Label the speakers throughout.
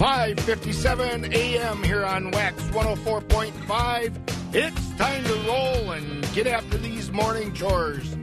Speaker 1: 5:57 a.m. here on Wax 104.5. It's time to roll and get after these morning chores.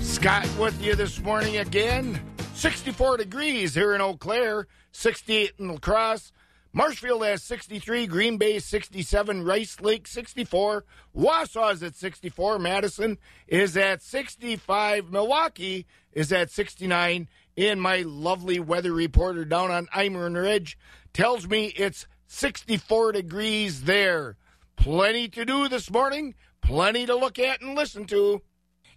Speaker 1: Scott with you this morning again. 64 degrees here in Eau Claire, 68 in La Crosse. Marshfield has 63, Green Bay 67, Rice Lake 64, Wausau is at 64, Madison is at 65, Milwaukee is at 69, and my lovely weather reporter down on Imern Ridge tells me it's 64 degrees there. Plenty to do this morning, plenty to look at and listen to.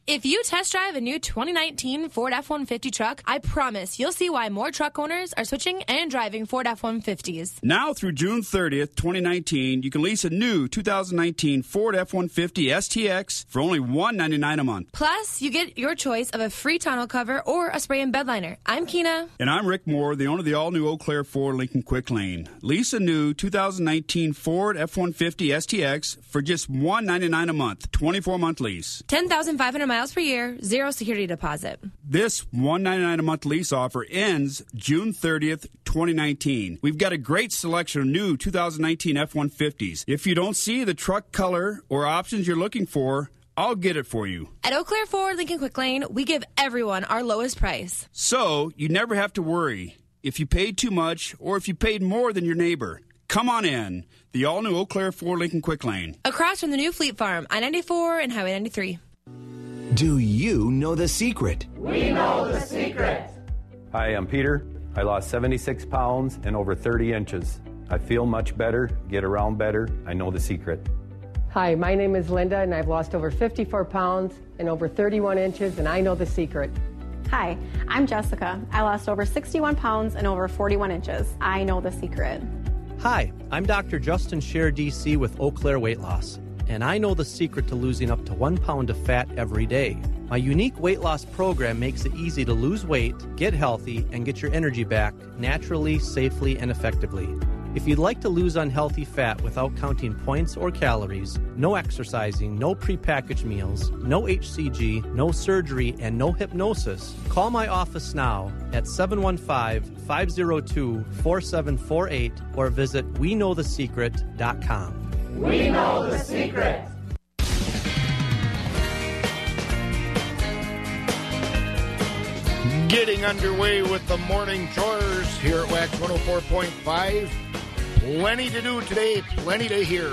Speaker 2: If you test drive a new 2019 Ford F 150 truck, I promise you'll see why more truck owners are switching and driving Ford F 150s.
Speaker 3: Now through June 30th, 2019, you can lease a new 2019 Ford F 150 STX for only 199 a month.
Speaker 2: Plus, you get your choice of a free tonneau cover or a spray and bed liner. I'm Kina.
Speaker 3: And I'm Rick Moore, the owner of the all new Eau Claire Ford Lincoln Quick Lane. Lease a new 2019 Ford F 150 STX for just 199 a month, 24 month lease.
Speaker 2: 10,500 miles per year, zero security deposit.
Speaker 3: This 199 a month lease offer ends June 30th, 2019. We've got a great selection of new 2019 F 150s. If you don't see the truck color or options you're looking for, I'll get it for you.
Speaker 2: At Eau Claire Ford Lincoln Quick Lane, we give everyone our lowest price.
Speaker 3: So you never have to worry if you paid too much or if you paid more than your neighbor. Come on in. The all new Eau Claire Ford Lincoln Quick Lane.
Speaker 2: Across from the new Fleet Farm, I 94 and Highway 93.
Speaker 4: Do you know the secret?
Speaker 5: We know the secret.
Speaker 6: Hi, I'm Peter. I lost 76 pounds and over 30 inches. I feel much better, get around better. I know the secret.
Speaker 7: Hi, my name is Linda, and I've lost over 54 pounds and over 31 inches, and I know the secret.
Speaker 8: Hi, I'm Jessica. I lost over 61 pounds and over 41 inches. I know the secret.
Speaker 9: Hi, I'm Dr. Justin Scher, DC, with Eau Claire Weight Loss and I know the secret to losing up to one pound of fat every day. My unique weight loss program makes it easy to lose weight, get healthy, and get your energy back naturally, safely, and effectively. If you'd like to lose unhealthy fat without counting points or calories, no exercising, no prepackaged meals, no HCG, no surgery, and no hypnosis, call my office now at 715 502 4748 or visit WeKnowTheSecret.com.
Speaker 5: We know the secret.
Speaker 1: Getting underway with the morning chores here at Wax 104.5. Plenty to do today, plenty to hear.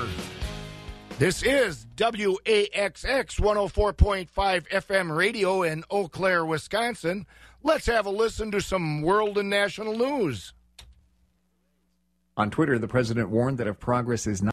Speaker 1: This is WAXX 104.5 FM radio in Eau Claire, Wisconsin. Let's have a listen to some world and national news.
Speaker 10: On Twitter, the president warned that if progress is not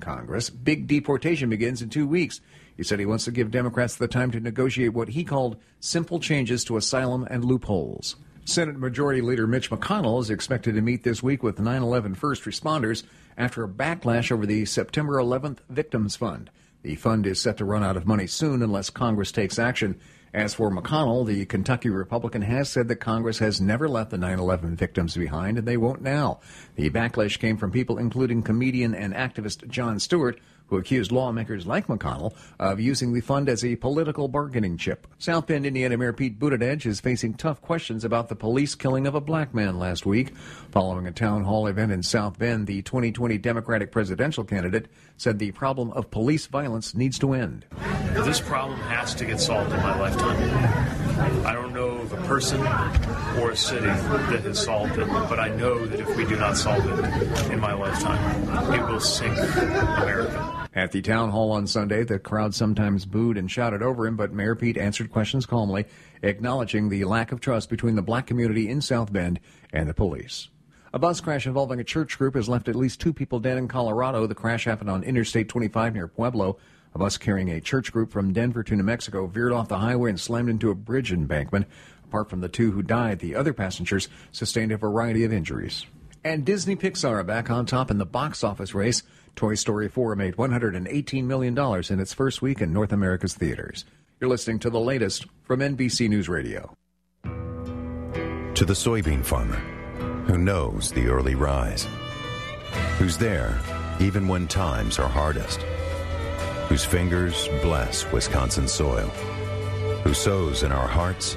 Speaker 10: Congress, big deportation begins in two weeks. He said he wants to give Democrats the time to negotiate what he called simple changes to asylum and loopholes. Senate Majority Leader Mitch McConnell is expected to meet this week with 9 11 first responders after a backlash over the September 11th Victims Fund. The fund is set to run out of money soon unless Congress takes action. As for McConnell, the Kentucky Republican has said that Congress has never left the 9-11 victims behind, and they won't now. The backlash came from people including comedian and activist Jon Stewart, who accused lawmakers like McConnell of using the fund as a political bargaining chip. South Bend, Indiana Mayor Pete Buttigieg is facing tough questions about the police killing of a black man last week. Following a town hall event in South Bend, the 2020 Democratic presidential candidate said the problem of police violence needs to end.
Speaker 11: This problem has to get solved in my lifetime. I don't know of a person or a city that has solved it, but I know that if we do not solve it in my lifetime, it will sink America.
Speaker 10: At the town hall on Sunday, the crowd sometimes booed and shouted over him, but Mayor Pete answered questions calmly, acknowledging the lack of trust between the black community in South Bend and the police. A bus crash involving a church group has left at least two people dead in Colorado. The crash happened on Interstate 25 near Pueblo. A bus carrying a church group from Denver to New Mexico veered off the highway and slammed into a bridge embankment. Apart from the two who died, the other passengers sustained a variety of injuries. And Disney Pixar are back on top in the box office race. Toy Story 4 made $118 million in its first week in North America's theaters. You're listening to the latest from NBC News Radio.
Speaker 12: To the soybean farmer who knows the early rise, who's there even when times are hardest, whose fingers bless Wisconsin soil, who sows in our hearts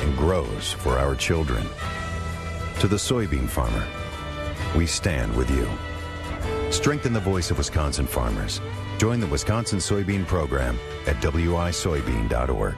Speaker 12: and grows for our children. To the soybean farmer we stand with you. Strengthen the voice of Wisconsin farmers. Join the Wisconsin Soybean Program at wisoybean.org.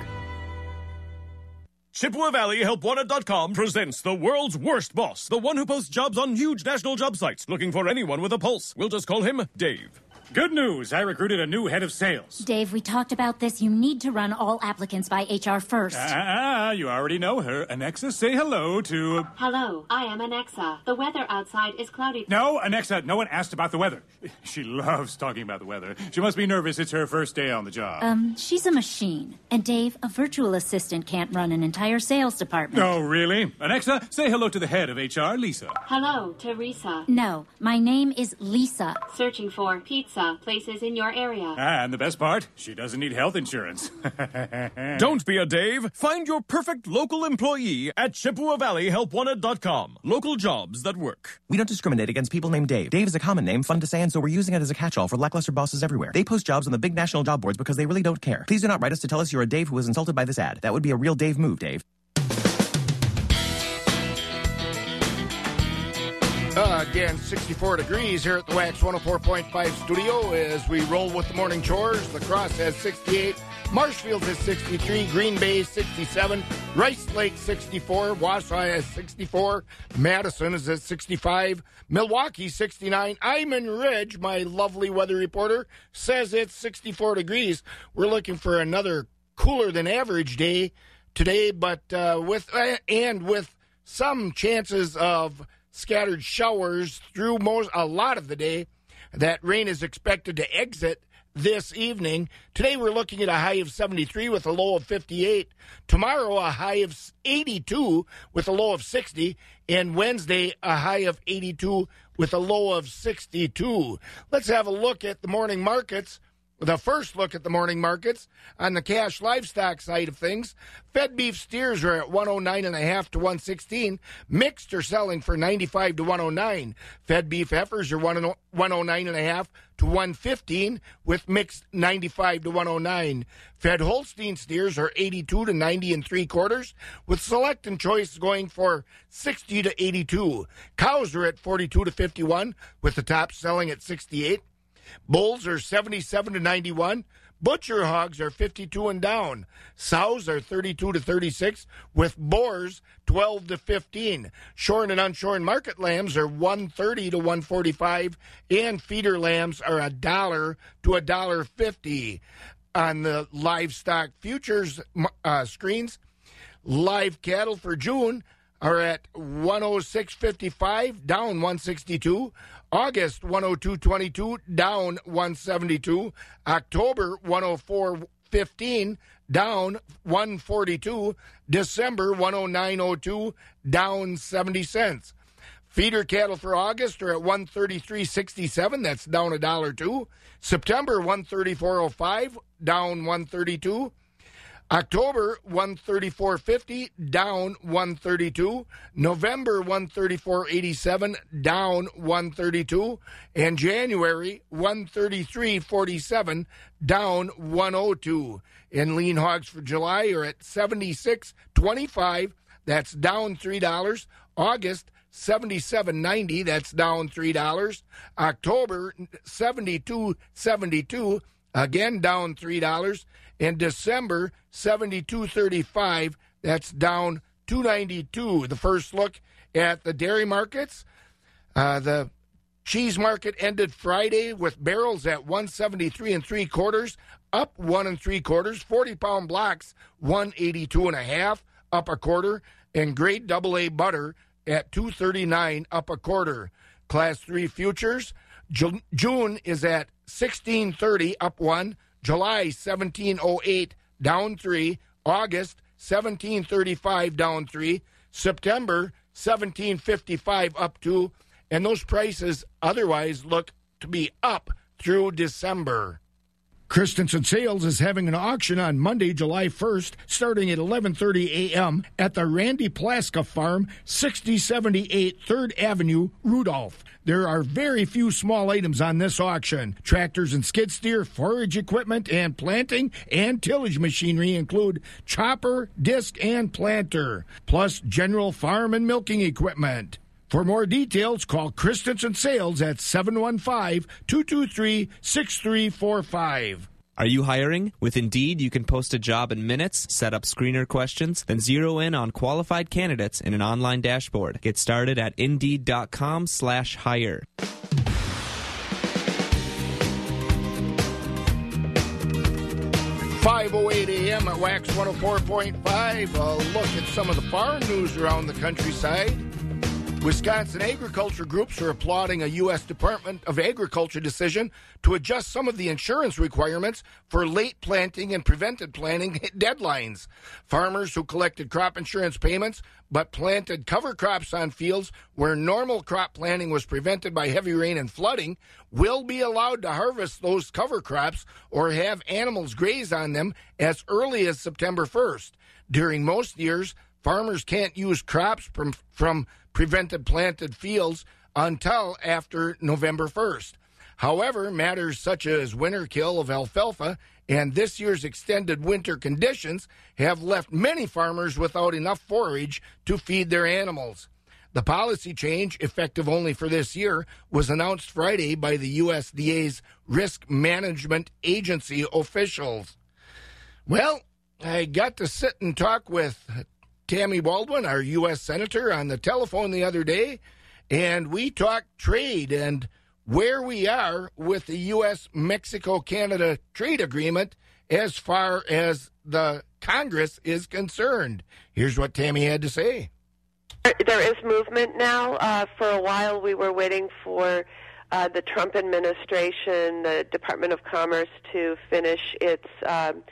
Speaker 13: Chippewa Valley HelpWanted.com presents the world's worst boss, the one who posts jobs on huge national job sites, looking for anyone with a pulse. We'll just call him Dave.
Speaker 14: Good news. I recruited a new head of sales.
Speaker 15: Dave, we talked about this. You need to run all applicants by HR first.
Speaker 14: Ah, you already know her. Anexa, say hello to.
Speaker 16: Hello, I am Anexa. The weather outside is cloudy.
Speaker 14: No, Anexa, no one asked about the weather. She loves talking about the weather. She must be nervous. It's her first day on the job.
Speaker 15: Um, she's a machine. And Dave, a virtual assistant can't run an entire sales department.
Speaker 14: Oh, really? Anexa, say hello to the head of HR, Lisa.
Speaker 16: Hello, Teresa.
Speaker 15: No, my name is Lisa.
Speaker 16: Searching for pizza places in your area.
Speaker 14: Ah, and the best part, she doesn't need health insurance.
Speaker 13: Don't be a Dave. Find your perfect local employee at Chippewa Valley HelpWanted.com. Local jobs that work.
Speaker 17: We don't discriminate against people named Dave. Dave is a common name, fun to say, and so we're using it as a catch-all for lackluster bosses everywhere. They post jobs on the big national job boards because they really don't care. Please do not write us to tell us you're a Dave who was insulted by this ad. That would be a real Dave move, Dave.
Speaker 1: Again, 64 degrees here at the Wax 104.5 studio as we roll with the morning chores. Lacrosse has 68, Marshfield has 63, Green Bay 67, Rice Lake 64, Wausau has 64, Madison is at 65, Milwaukee 69, Iman Ridge, my lovely weather reporter, says it's 64 degrees. We're looking for another cooler than average day today, but uh, with uh, and with some chances of scattered showers through most a lot of the day. That rain is expected to exit this evening. Today we're looking at a high of 73 with a low of 58. Tomorrow a high of 82 with a low of 60 and Wednesday a high of 82 with a low of 62. Let's have a look at the morning markets the first look at the morning markets on the cash livestock side of things. Fed beef steers are at 109.5 to 116. Mixed are selling for 95 to 109. Fed beef heifers are 109.5 to 115 with mixed 95 to 109. Fed Holstein steers are 82 to 90 and three quarters with select and choice going for 60 to 82. Cows are at 42 to 51 with the top selling at 68. Bulls are 77 to 91. Butcher hogs are 52 and down. Sows are 32 to 36, with boars 12 to 15. Shorn and unshorn market lambs are 130 to 145, and feeder lambs are a dollar to a dollar 50. On the livestock futures uh, screens, live cattle for June are at 106.55, down 162. August 102.22, down 172. October 104.15, down 142. December 109.02, down 70 cents. Feeder cattle for August are at 133.67. That's down a dollar two. September 134.05, down 132. October 134.50 down 132, November 134.87 down 132, and January 133.47 down 102. And lean hogs for July are at 76.25, that's down $3. August 77.90, that's down $3. October 72.72, again down $3. In December, 72.35. That's down 292. The first look at the dairy markets. Uh, the cheese market ended Friday with barrels at 173 and three quarters, up one and three quarters. 40 pound blocks, 182 and a half, up a quarter, and grade double A butter at 239, up a quarter. Class three futures. June is at 1630, up one. July 1708 down 3, August 1735 down 3, September 1755 up 2, and those prices otherwise look to be up through December.
Speaker 18: Christensen Sales is having an auction on Monday, July 1st, starting at 11:30 a.m. at the Randy Plaska Farm, 6078 3rd Avenue, Rudolph. There are very few small items on this auction. Tractors and skid steer, forage equipment, and planting and tillage machinery include chopper, disc, and planter, plus general farm and milking equipment. For more details, call Christensen Sales at 715 223 6345.
Speaker 19: Are you hiring? With Indeed, you can post a job in minutes, set up screener questions, then zero in on qualified candidates in an online dashboard. Get started at Indeed.com slash hire.
Speaker 1: 508 AM at Wax 104.5. A look at some of the farm news around the countryside. Wisconsin agriculture groups are applauding a U.S. Department of Agriculture decision to adjust some of the insurance requirements for late planting and prevented planting deadlines. Farmers who collected crop insurance payments but planted cover crops on fields where normal crop planting was prevented by heavy rain and flooding will be allowed to harvest those cover crops or have animals graze on them as early as September 1st. During most years, farmers can't use crops from, from prevented planted fields until after November 1st. However, matters such as winter kill of alfalfa and this year's extended winter conditions have left many farmers without enough forage to feed their animals. The policy change, effective only for this year, was announced Friday by the USDA's Risk Management Agency officials. Well, I got to sit and talk with Tammy Baldwin, our U.S. Senator, on the telephone the other day, and we talked trade and where we are with the U.S. Mexico Canada trade agreement as far as the Congress is concerned. Here's what Tammy had to say.
Speaker 20: There is movement now. Uh, for a while, we were waiting for uh, the Trump administration, the Department of Commerce, to finish its um,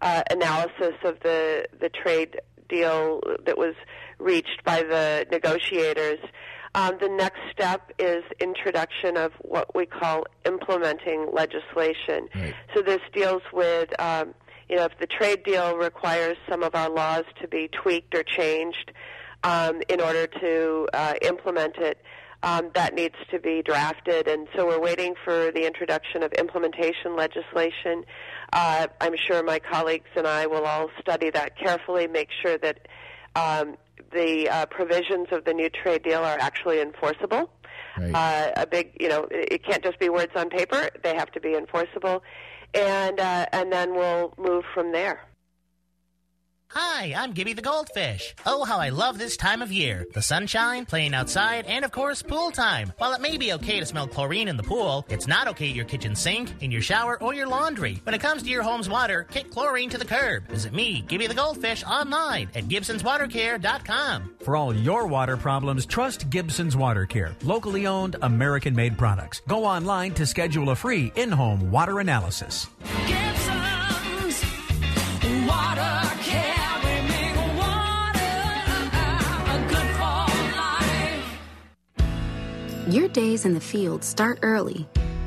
Speaker 20: uh, analysis of the the trade deal that was reached by the negotiators. Um, the next step is introduction of what we call implementing legislation. Right. So this deals with, um, you know, if the trade deal requires some of our laws to be tweaked or changed um, in order to uh, implement it, um, that needs to be drafted. And so we're waiting for the introduction of implementation legislation. Uh, I'm sure my colleagues and I will all study that carefully, make sure that um, the uh, provisions of the new trade deal are actually enforceable. Right. Uh, a big, you know, it can't just be words on paper; they have to be enforceable, and uh, and then we'll move from there.
Speaker 21: Hi, I'm Gibby the Goldfish. Oh, how I love this time of year. The sunshine, playing outside, and of course, pool time. While it may be okay to smell chlorine in the pool, it's not okay at your kitchen sink, in your shower, or your laundry. When it comes to your home's water, kick chlorine to the curb. Visit me, Gibby the Goldfish, online at Gibson'sWaterCare.com.
Speaker 22: For all your water problems, trust Gibson's Water Care. Locally owned, American made products. Go online to schedule a free in home water analysis.
Speaker 23: Gibson's Water
Speaker 24: Your days in the field start early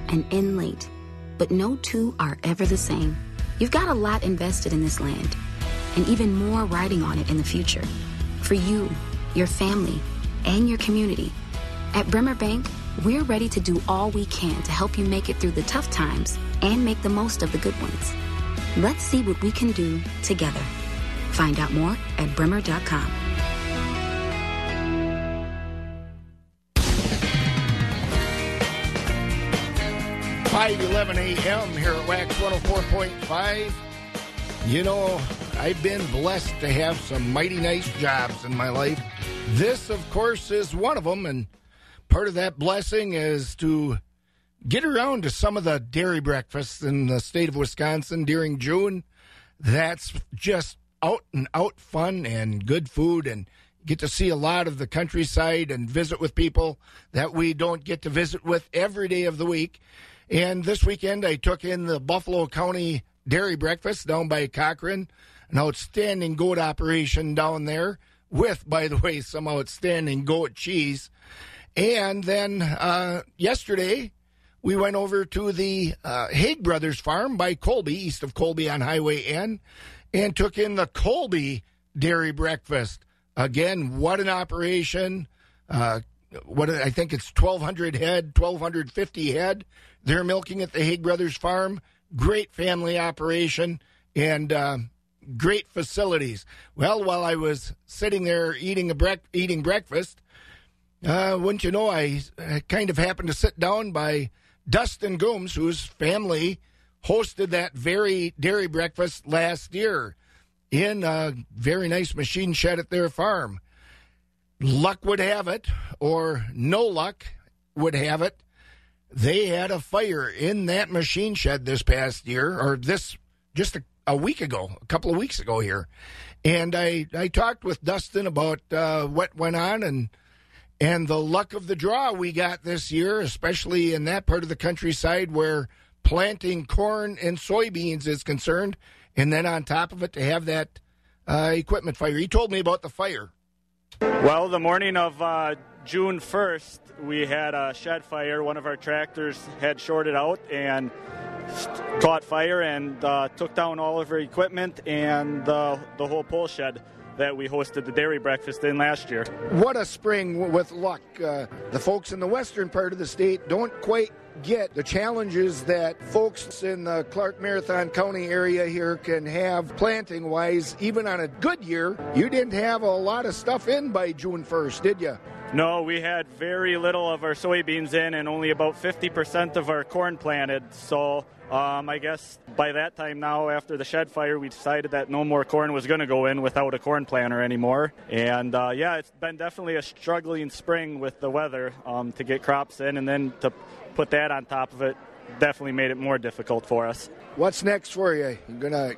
Speaker 24: and end late, but no two are ever the same. You've got a lot invested in this land, and even more riding on it in the future. For you, your family, and your community. At Bremer Bank, we're ready to do all we can to help you make it through the tough times and make the most of the good ones. Let's see what we can do together. Find out more at bremer.com.
Speaker 1: 5:11 a.m. here at Wax 104.5. You know, I've been blessed to have some mighty nice jobs in my life. This, of course, is one of them, and part of that blessing is to get around to some of the dairy breakfasts in the state of Wisconsin during June. That's just out and out fun and good food and get to see a lot of the countryside and visit with people that we don't get to visit with every day of the week. And this weekend, I took in the Buffalo County Dairy Breakfast down by Cochrane, an outstanding goat operation down there, with, by the way, some outstanding goat cheese. And then uh, yesterday, we went over to the uh, Haig Brothers farm by Colby, east of Colby on Highway N, and took in the Colby Dairy Breakfast. Again, what an operation! Uh, what I think it's 1,200 head, 1,250 head. They're milking at the Haig Brothers Farm. Great family operation and uh, great facilities. Well, while I was sitting there eating a brec- eating breakfast, Uh, wouldn't you know, I, I kind of happened to sit down by Dustin Gooms, whose family hosted that very dairy breakfast last year in a very nice machine shed at their farm. Luck would have it, or no luck would have it, they had a fire in that machine shed this past year, or this just a, a week ago, a couple of weeks ago here. And I, I talked with Dustin about uh, what went on and and the luck of the draw we got this year, especially in that part of the countryside where planting corn and soybeans is concerned. And then on top of it, to have that uh, equipment fire. He told me about the fire.
Speaker 25: Well, the morning of uh, June 1st, we had a shed fire. One of our tractors had shorted out and caught fire and uh, took down all of our equipment and the, the whole pole shed that we hosted the dairy breakfast in last year.
Speaker 1: What a spring with luck. Uh, the folks in the western part of the state don't quite get the challenges that folks in the Clark Marathon County area here can have planting wise. Even on a good year, you didn't have a lot of stuff in by June 1st, did you?
Speaker 25: No, we had very little of our soybeans in and only about 50% of our corn planted. So um, I guess by that time now, after the shed fire, we decided that no more corn was going to go in without a corn planter anymore. And uh, yeah, it's been definitely a struggling spring with the weather um, to get crops in, and then to put that on top of it definitely made it more difficult for us.
Speaker 1: What's next for you? You're going to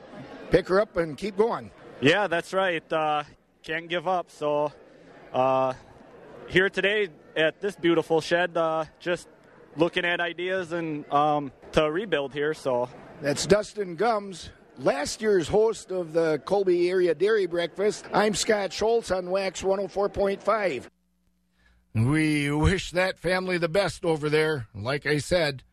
Speaker 1: pick her up and keep going?
Speaker 25: Yeah, that's right. Uh, can't give up. So uh, here today at this beautiful shed, uh, just looking at ideas and um, to rebuild here. So
Speaker 1: that's Dustin Gums. Last year's host of the Colby Area Dairy Breakfast. I'm Scott Schultz on Wax 104.5. We wish that family the best over there. Like I said,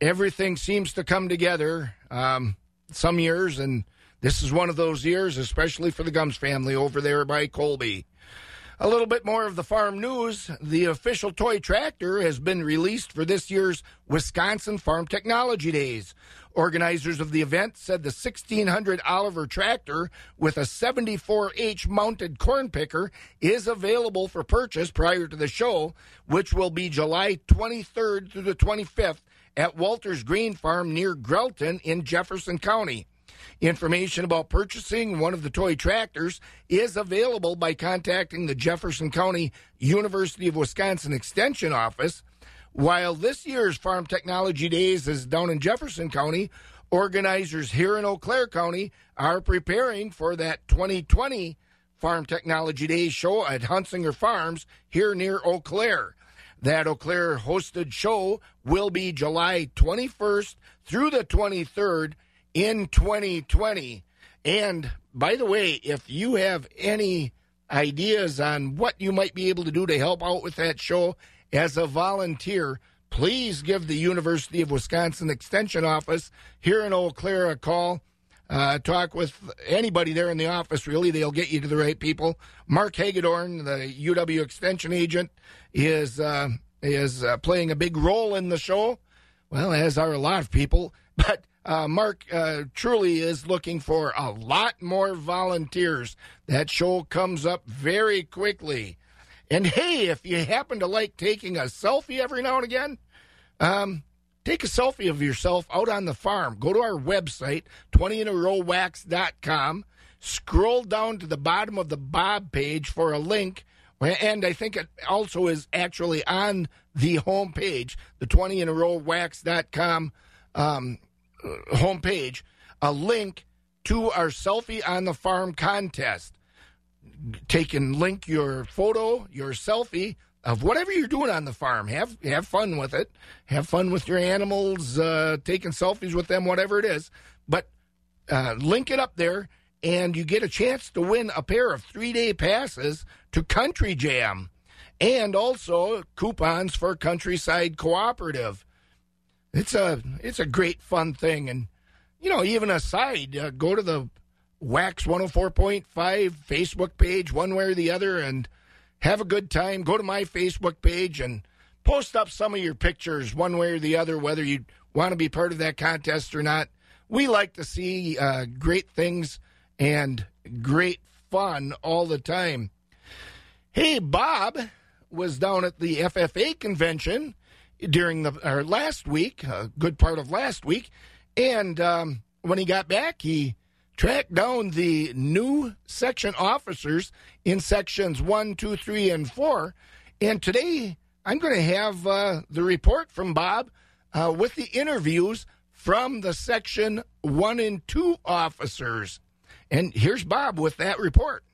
Speaker 1: everything seems to come together um, some years, and this is one of those years, especially for the Gums family over there by Colby. A little bit more of the farm news. The official toy tractor has been released for this year's Wisconsin Farm Technology Days. Organizers of the event said the 1600 Oliver tractor with a 74H mounted corn picker is available for purchase prior to the show, which will be July 23rd through the 25th at Walters Green Farm near Grelton in Jefferson County. Information about purchasing one of the toy tractors is available by contacting the Jefferson County University of Wisconsin Extension Office. While this year's Farm Technology Days is down in Jefferson County, organizers here in Eau Claire County are preparing for that 2020 Farm Technology Days show at Huntsinger Farms here near Eau Claire. That Eau Claire hosted show will be July 21st through the 23rd in 2020. And by the way, if you have any ideas on what you might be able to do to help out with that show as a volunteer, please give the University of Wisconsin Extension Office here in Eau Claire a call. Uh, talk with anybody there in the office, really. They'll get you to the right people. Mark Hagedorn, the UW Extension agent, is, uh, is uh, playing a big role in the show. Well, as are a lot of people. But uh, Mark uh, truly is looking for a lot more volunteers. That show comes up very quickly. And hey, if you happen to like taking a selfie every now and again, um, take a selfie of yourself out on the farm. Go to our website, 20inarowwax.com. Scroll down to the bottom of the Bob page for a link. And I think it also is actually on the home page, the 20inarowwax.com um, homepage a link to our selfie on the farm contest. Take and link your photo, your selfie of whatever you're doing on the farm. Have have fun with it. Have fun with your animals, uh, taking selfies with them, whatever it is. But uh, link it up there, and you get a chance to win a pair of three day passes to Country Jam, and also coupons for Countryside Cooperative it's a it's a great fun thing, and you know, even aside, uh, go to the Wax 104.5 Facebook page, one way or the other, and have a good time. Go to my Facebook page and post up some of your pictures, one way or the other, whether you want to be part of that contest or not. We like to see uh, great things and great fun all the time. Hey, Bob, was down at the FFA convention during the or last week, a good part of last week, and um, when he got back, he tracked down the new section officers in sections one, two, three, and four. And today, I'm going to have uh, the report from Bob uh, with the interviews from the section one and two officers. And here's Bob with that report.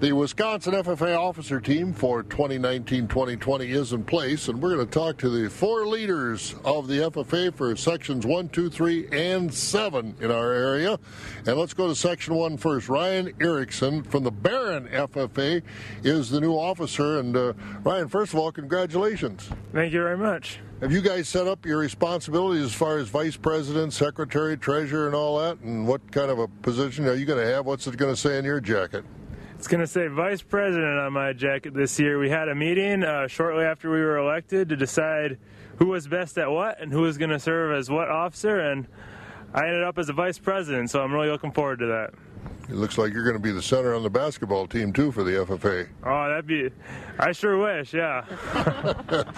Speaker 26: The Wisconsin FFA officer team for 2019-2020 is in place, and we're going to talk to the four leaders of the FFA for sections 1, 2, 3, and 7 in our area. And let's go to section 1 first. Ryan Erickson from the Barron FFA is the new officer. And uh, Ryan, first of all, congratulations.
Speaker 27: Thank you very much.
Speaker 26: Have you guys set up your responsibilities as far as vice president, secretary, treasurer, and all that? And what kind of a position are you going to have? What's it going to say in your jacket?
Speaker 27: It's going to say vice president on my jacket this year. We had a meeting uh, shortly after we were elected to decide who was best at what and who was going to serve as what officer, and I ended up as a vice president, so I'm really looking forward to that.
Speaker 26: It looks like you're going to be the center on the basketball team too for the FFA.
Speaker 27: Oh, that'd be. I sure wish. Yeah.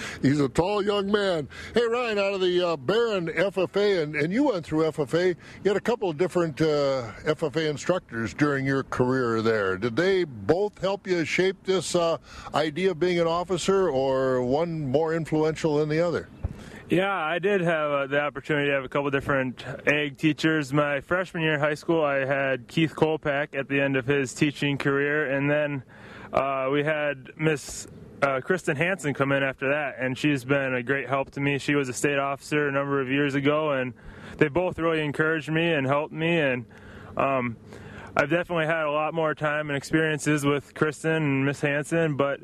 Speaker 26: He's a tall young man. Hey, Ryan, out of the uh, Barron FFA, and, and you went through FFA. You had a couple of different uh, FFA instructors during your career there. Did they both help you shape this uh, idea of being an officer, or one more influential than the other?
Speaker 27: Yeah, I did have uh, the opportunity to have a couple different ag teachers. My freshman year in high school, I had Keith Kolpak at the end of his teaching career, and then uh, we had Miss uh, Kristen Hansen come in after that, and she's been a great help to me. She was a state officer a number of years ago, and they both really encouraged me and helped me, and um, I've definitely had a lot more time and experiences with Kristen and Miss Hansen, but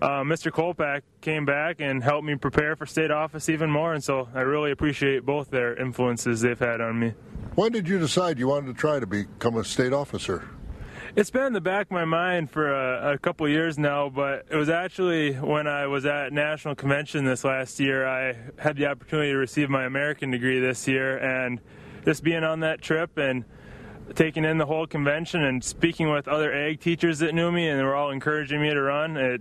Speaker 27: uh, Mr. Kolpak came back and helped me prepare for state office even more, and so I really appreciate both their influences they've had on me.
Speaker 26: When did you decide you wanted to try to become a state officer?
Speaker 27: It's been in the back of my mind for a, a couple years now, but it was actually when I was at National Convention this last year. I had the opportunity to receive my American degree this year, and just being on that trip and taking in the whole convention and speaking with other ag teachers that knew me and they were all encouraging me to run, it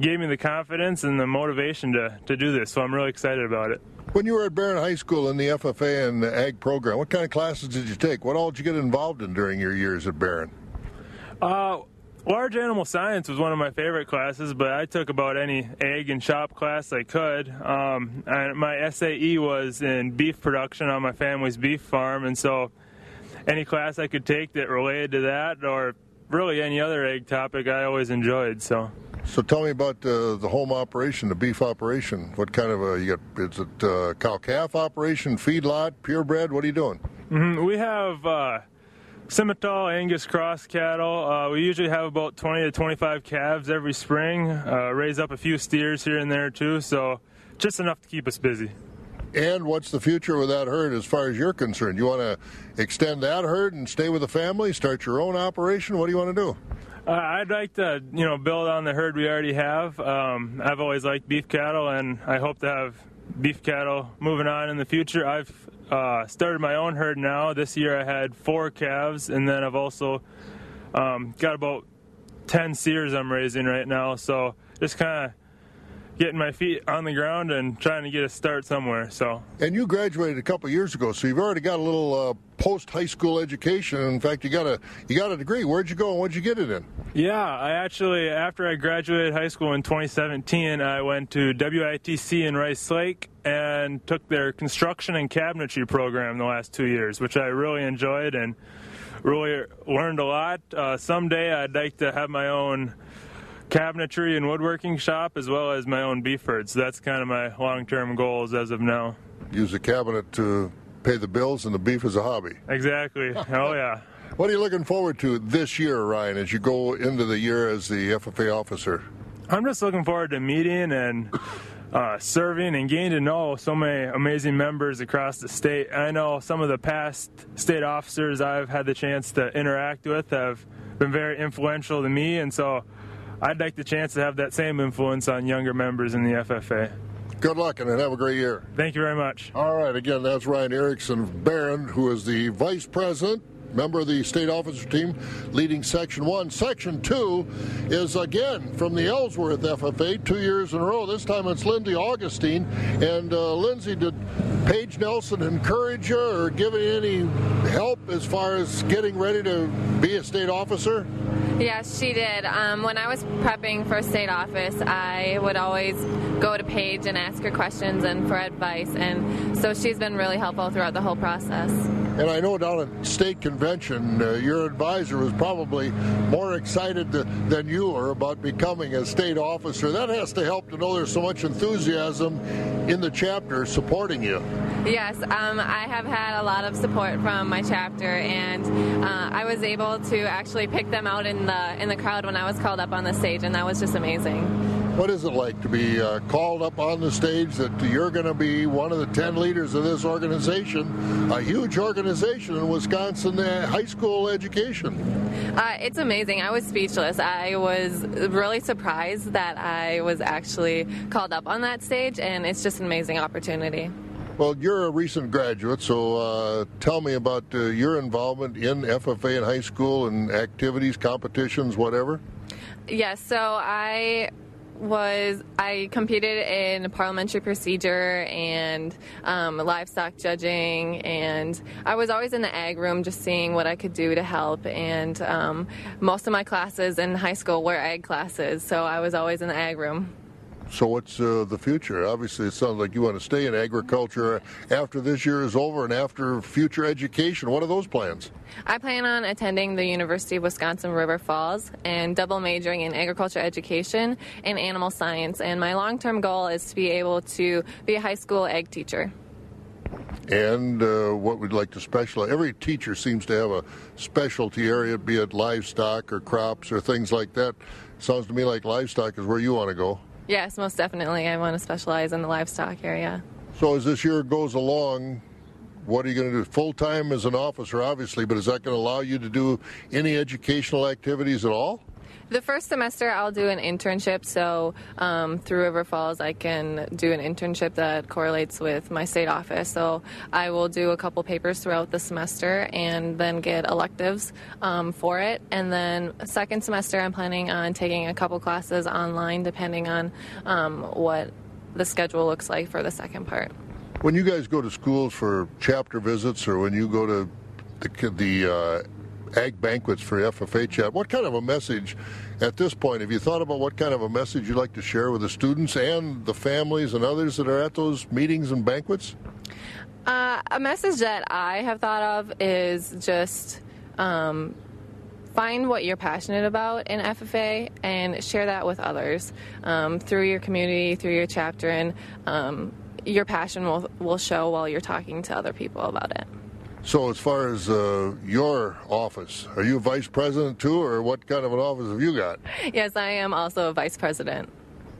Speaker 27: gave me the confidence and the motivation to, to do this. So I'm really excited about it.
Speaker 26: When you were at Barron High School in the FFA and the Ag program, what kind of classes did you take? What all did you get involved in during your years at Barron?
Speaker 27: Uh, large animal science was one of my favorite classes, but I took about any ag and shop class I could. Um, and my SAE was in beef production on my family's beef farm, and so any class I could take that related to that or really any other ag topic I always enjoyed. So.
Speaker 26: So tell me about uh, the home operation, the beef operation. What kind of a you got? Is it uh, cow calf operation, feedlot, purebred? What are you doing?
Speaker 27: Mm-hmm. We have uh, Simmental Angus cross cattle. Uh, we usually have about 20 to 25 calves every spring. Uh, raise up a few steers here and there too. So just enough to keep us busy.
Speaker 26: And what's the future with that herd as far as you're concerned? You want to extend that herd and stay with the family, start your own operation? What do you want to do?
Speaker 27: Uh, I'd like to, you know, build on the herd we already have. Um, I've always liked beef cattle, and I hope to have beef cattle moving on in the future. I've uh, started my own herd now. This year I had four calves, and then I've also um, got about 10 steers I'm raising right now. So just kind of getting my feet on the ground and trying to get a start somewhere. So.
Speaker 26: And you graduated a couple years ago, so you've already got a little uh, post high school education. In fact, you got a you got a degree. Where'd you go and what'd you get it in?
Speaker 27: Yeah, I actually after I graduated high school in 2017, I went to WITC in Rice Lake and took their construction and cabinetry program the last two years, which I really enjoyed and really learned a lot. Uh, someday I'd like to have my own cabinetry and woodworking shop as well as my own beef herd. So that's kind of my long-term goals as of now.
Speaker 26: Use the cabinet to pay the bills and the beef is a hobby.
Speaker 27: Exactly. Oh yeah.
Speaker 26: what are you looking forward to this year, Ryan, as you go into the year as the FFA officer?
Speaker 27: I'm just looking forward to meeting and uh, serving and getting to know so many amazing members across the state. I know some of the past state officers I've had the chance to interact with have been very influential to me, and so I'd like the chance to have that same influence on younger members in the FFA.
Speaker 26: Good luck and have a great year.
Speaker 27: Thank you very much.
Speaker 26: All right, again, that's Ryan Erickson Barron, who is the vice president member of the state officer team, leading Section 1. Section 2 is again from the Ellsworth FFA, two years in a row. This time it's Lindsay Augustine. And uh, Lindsay, did Paige Nelson encourage her or give any help as far as getting ready to be a state officer?
Speaker 28: Yes, she did. Um, when I was prepping for state office, I would always go to Paige and ask her questions and for advice, and so she's been really helpful throughout the whole process.
Speaker 26: And I know down at state convention, uh, your advisor was probably more excited to, than you were about becoming a state officer. That has to help to know there's so much enthusiasm in the chapter supporting you.
Speaker 28: Yes, um, I have had a lot of support from my chapter, and uh, I was able to actually pick them out in the in the crowd when I was called up on the stage, and that was just amazing.
Speaker 26: What is it like to be uh, called up on the stage that you're going to be one of the 10 leaders of this organization, a huge organization in Wisconsin uh, high school education?
Speaker 28: Uh, it's amazing. I was speechless. I was really surprised that I was actually called up on that stage, and it's just an amazing opportunity.
Speaker 26: Well, you're a recent graduate, so uh, tell me about uh, your involvement in FFA in high school and activities, competitions, whatever.
Speaker 28: Yes, so I was I competed in parliamentary procedure and um, livestock judging, and I was always in the ag room just seeing what I could do to help. And um, most of my classes in high school were ag classes, so I was always in the ag room.
Speaker 26: So, what's uh, the future? Obviously, it sounds like you want to stay in agriculture after this year is over and after future education. What are those plans?
Speaker 28: I plan on attending the University of Wisconsin River Falls and double majoring in agriculture education and animal science. And my long term goal is to be able to be a high school ag teacher.
Speaker 26: And uh, what we'd like to specialize. Every teacher seems to have a specialty area, be it livestock or crops or things like that. Sounds to me like livestock is where you want to go.
Speaker 28: Yes, most definitely. I want to specialize in the livestock area.
Speaker 26: So as this year goes along, what are you going to do? Full time as an officer, obviously, but is that going to allow you to do any educational activities at all?
Speaker 28: The first semester, I'll do an internship. So um, through River Falls, I can do an internship that correlates with my state office. So I will do a couple papers throughout the semester and then get electives um, for it. And then second semester, I'm planning on taking a couple classes online, depending on um, what the schedule looks like for the second part.
Speaker 26: When you guys go to schools for chapter visits, or when you go to the, the uh, ag banquets for FFA chat. What kind of a message at this point, have you thought about what kind of a message you'd like to share with the students and the families and others that are at those meetings and banquets?
Speaker 28: Uh, a message that I have thought of is just um, find what you're passionate about in FFA and share that with others um, through your community, through your chapter, and um, your passion will, will show while you're talking to other people about it.
Speaker 26: So, as far as uh, your office, are you vice president too, or what kind of an office have you got?
Speaker 28: Yes, I am also a vice president.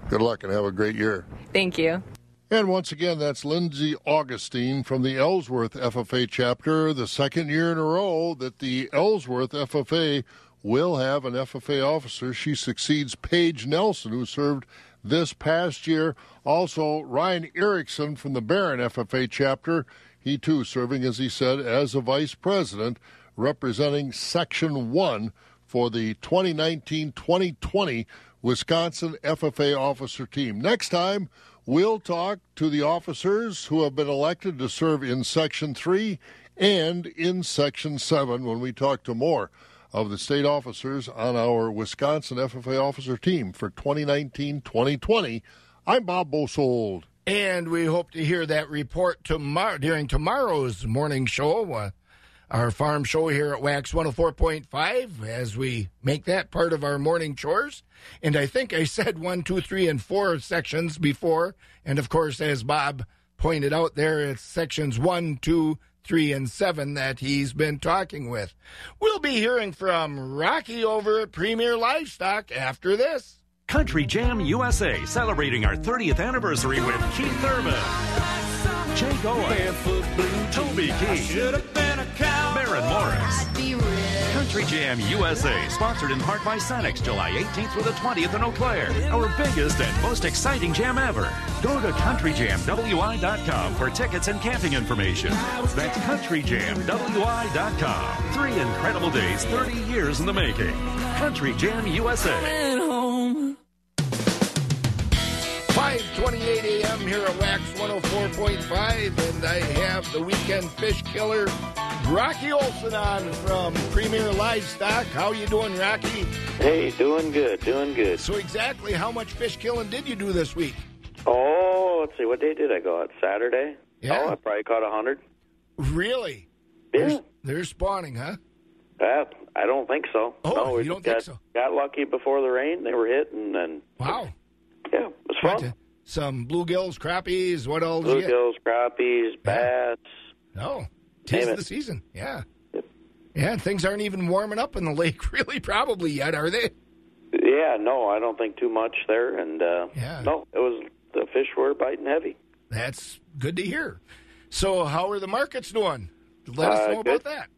Speaker 26: Good luck and have a great year.
Speaker 28: Thank you.
Speaker 26: And once again, that's Lindsay Augustine from the Ellsworth FFA chapter, the second year in a row that the Ellsworth FFA will have an FFA officer. She succeeds Paige Nelson, who served this past year. Also, Ryan Erickson from the Barron FFA chapter he too serving, as he said, as a vice president, representing Section 1 for the 2019 2020 Wisconsin FFA officer team. Next time, we'll talk to the officers who have been elected to serve in Section 3 and in Section 7 when we talk to more of the state officers on our Wisconsin FFA officer team for 2019 2020. I'm Bob Bosold.
Speaker 18: And we hope to hear that report tomorrow during tomorrow's morning show, uh, our farm show here at Wax 104.5, as we make that part of our morning chores. And I think I said one, two, three, and four sections before. And of course, as Bob pointed out there, it's sections one, two, three, and seven that he's been talking with. We'll be hearing from Rocky over at Premier Livestock after this.
Speaker 29: Country Jam USA celebrating our 30th anniversary with Keith Urban, Jake Owen, Toby Keith, Maren Morris, Country Jam USA, sponsored in part by Sanex, July 18th through the 20th in Eau Claire. Our biggest and most exciting jam ever. Go to CountryJamWI.com for tickets and camping information. That's CountryJamWI.com. Three incredible days, 30 years in the making. Country Jam USA.
Speaker 1: 5:28 a.m. here at WAXX 104.5, and I have the weekend fish killer Rocky Olson on from Premier Livestock. How you doing, Rocky?
Speaker 30: Hey, doing good, doing good.
Speaker 1: So exactly how much fish killing did you do this week?
Speaker 30: Oh, let's see, what day did I go out? Saturday?
Speaker 1: Yeah.
Speaker 30: Oh, I probably caught a hundred.
Speaker 1: Really?
Speaker 30: Yeah.
Speaker 1: They're, they're spawning, huh?
Speaker 30: Uh, I don't think so.
Speaker 1: Oh,
Speaker 30: no, we
Speaker 1: you don't
Speaker 30: got,
Speaker 1: think so?
Speaker 30: Got lucky before the rain. They were hit, and then
Speaker 1: Wow.
Speaker 30: Yeah, it was fun.
Speaker 1: Some bluegills, crappies, what else? did you get?
Speaker 30: Bluegills, crappies, bass.
Speaker 1: Oh, tis the season. Yeah. Yeah, things aren't even warming up in the lake really probably yet, are they?
Speaker 30: Yeah, no, I don't think too much there. And uh,
Speaker 1: Yeah.
Speaker 30: no, it was the fish were biting heavy.
Speaker 1: That's good to hear. So, how are the markets doing? Let us
Speaker 30: Uh,
Speaker 1: know
Speaker 30: good.
Speaker 1: about that.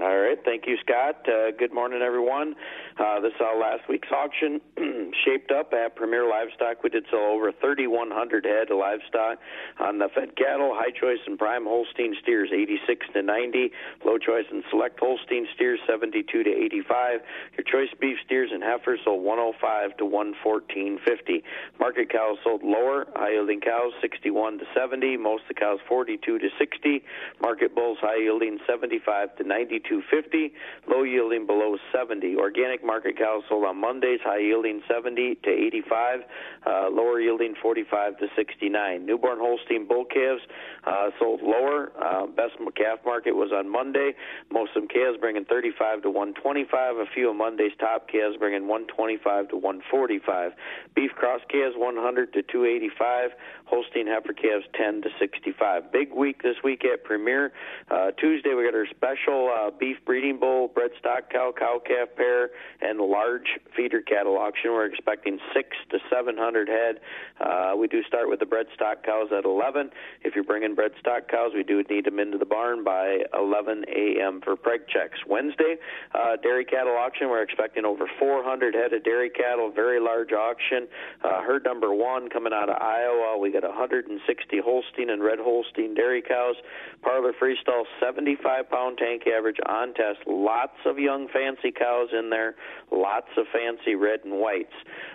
Speaker 30: All right. Thank you, Scott. Uh, good morning, everyone. Uh, this is last week's auction shaped up at Premier Livestock. We did sell over 3,100 head of livestock on the fed cattle, high choice and prime Holstein steers 86 to 90, low choice and select Holstein steers 72 to 85. Your choice beef steers and heifers sold 105 to 114.50. Market cows sold lower, high yielding cows 61 to 70, most of the cows 42 to 60. Market bulls high yielding 75 to 92.50, low yielding below 70. Organic market cows sold on Mondays, high yielding 70 to 85, uh, lower yielding 45 to 69. Newborn Holstein bull calves uh, sold lower. Uh, best calf market was on Monday. Most of them calves bringing 35 to 125. A few of Monday's top calves bringing 125 to 145. Beef cross calves 100 to 285. Holstein heifer calves 10 to 65. Big week this week at Premier. Uh, Tuesday we got our special uh, beef breeding bull, bred stock cow, cow calf pair, and large feeder cattle auction. We're expecting six to 700 head. Uh, we do start with the bred stock cows at 11. If you're bringing bred stock cows, we do need them into the barn by 11 a.m. for preg checks. Wednesday, uh, dairy cattle auction. We're expecting over 400 head of dairy cattle. Very large auction. Uh, herd number one coming out of Iowa. We got 160 Holstein and red Holstein dairy cows. Parlor freestall 75 pound tank average on test. Lots of young fancy cows in there. Lots of fancy red and whites.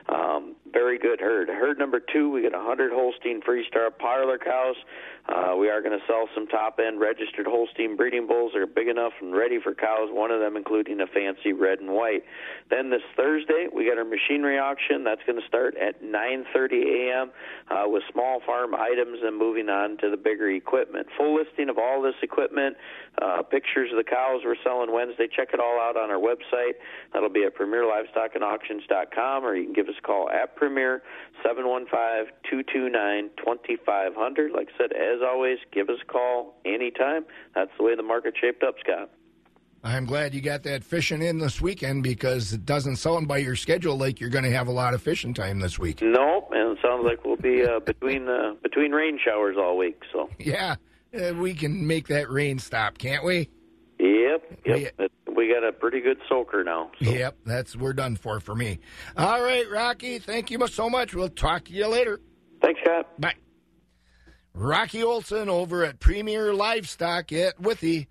Speaker 30: Um, very good herd. Herd number two, we got 100 Holstein freestall parlor cows. Uh, we are going to sell some top end registered Holstein breeding bulls. They're big enough and ready for cows, one of them including a fancy red and white. Then this Thursday, we got our machinery auction. That's going to start at 9.30 a.m. Uh, with small farm items and moving on to the bigger equipment. Full listing of all this equipment, uh, pictures of the cows we're selling Wednesday. Check it all out on our website. That'll be at premierlivestockandauctions.com or you can give us a call at Premier 715-229-2500. Like I said, as always, give us a call anytime. That's the way the market shaped up, Scott.
Speaker 1: I'm glad you got that fishing in this weekend because it doesn't sound by your schedule like you're going to have a lot of fishing time this week.
Speaker 30: Nope, and it sounds like we'll be uh, between uh, between rain showers all week. So
Speaker 1: Yeah, uh, we can make that rain stop, can't we?
Speaker 30: Yep, yep. It- We got a pretty good soaker now.
Speaker 1: Yep, that's we're done for for me. All right, Rocky, thank you so much. We'll talk to you later.
Speaker 30: Thanks, Scott.
Speaker 1: Bye. Rocky Olson over at Premier Livestock at Withee.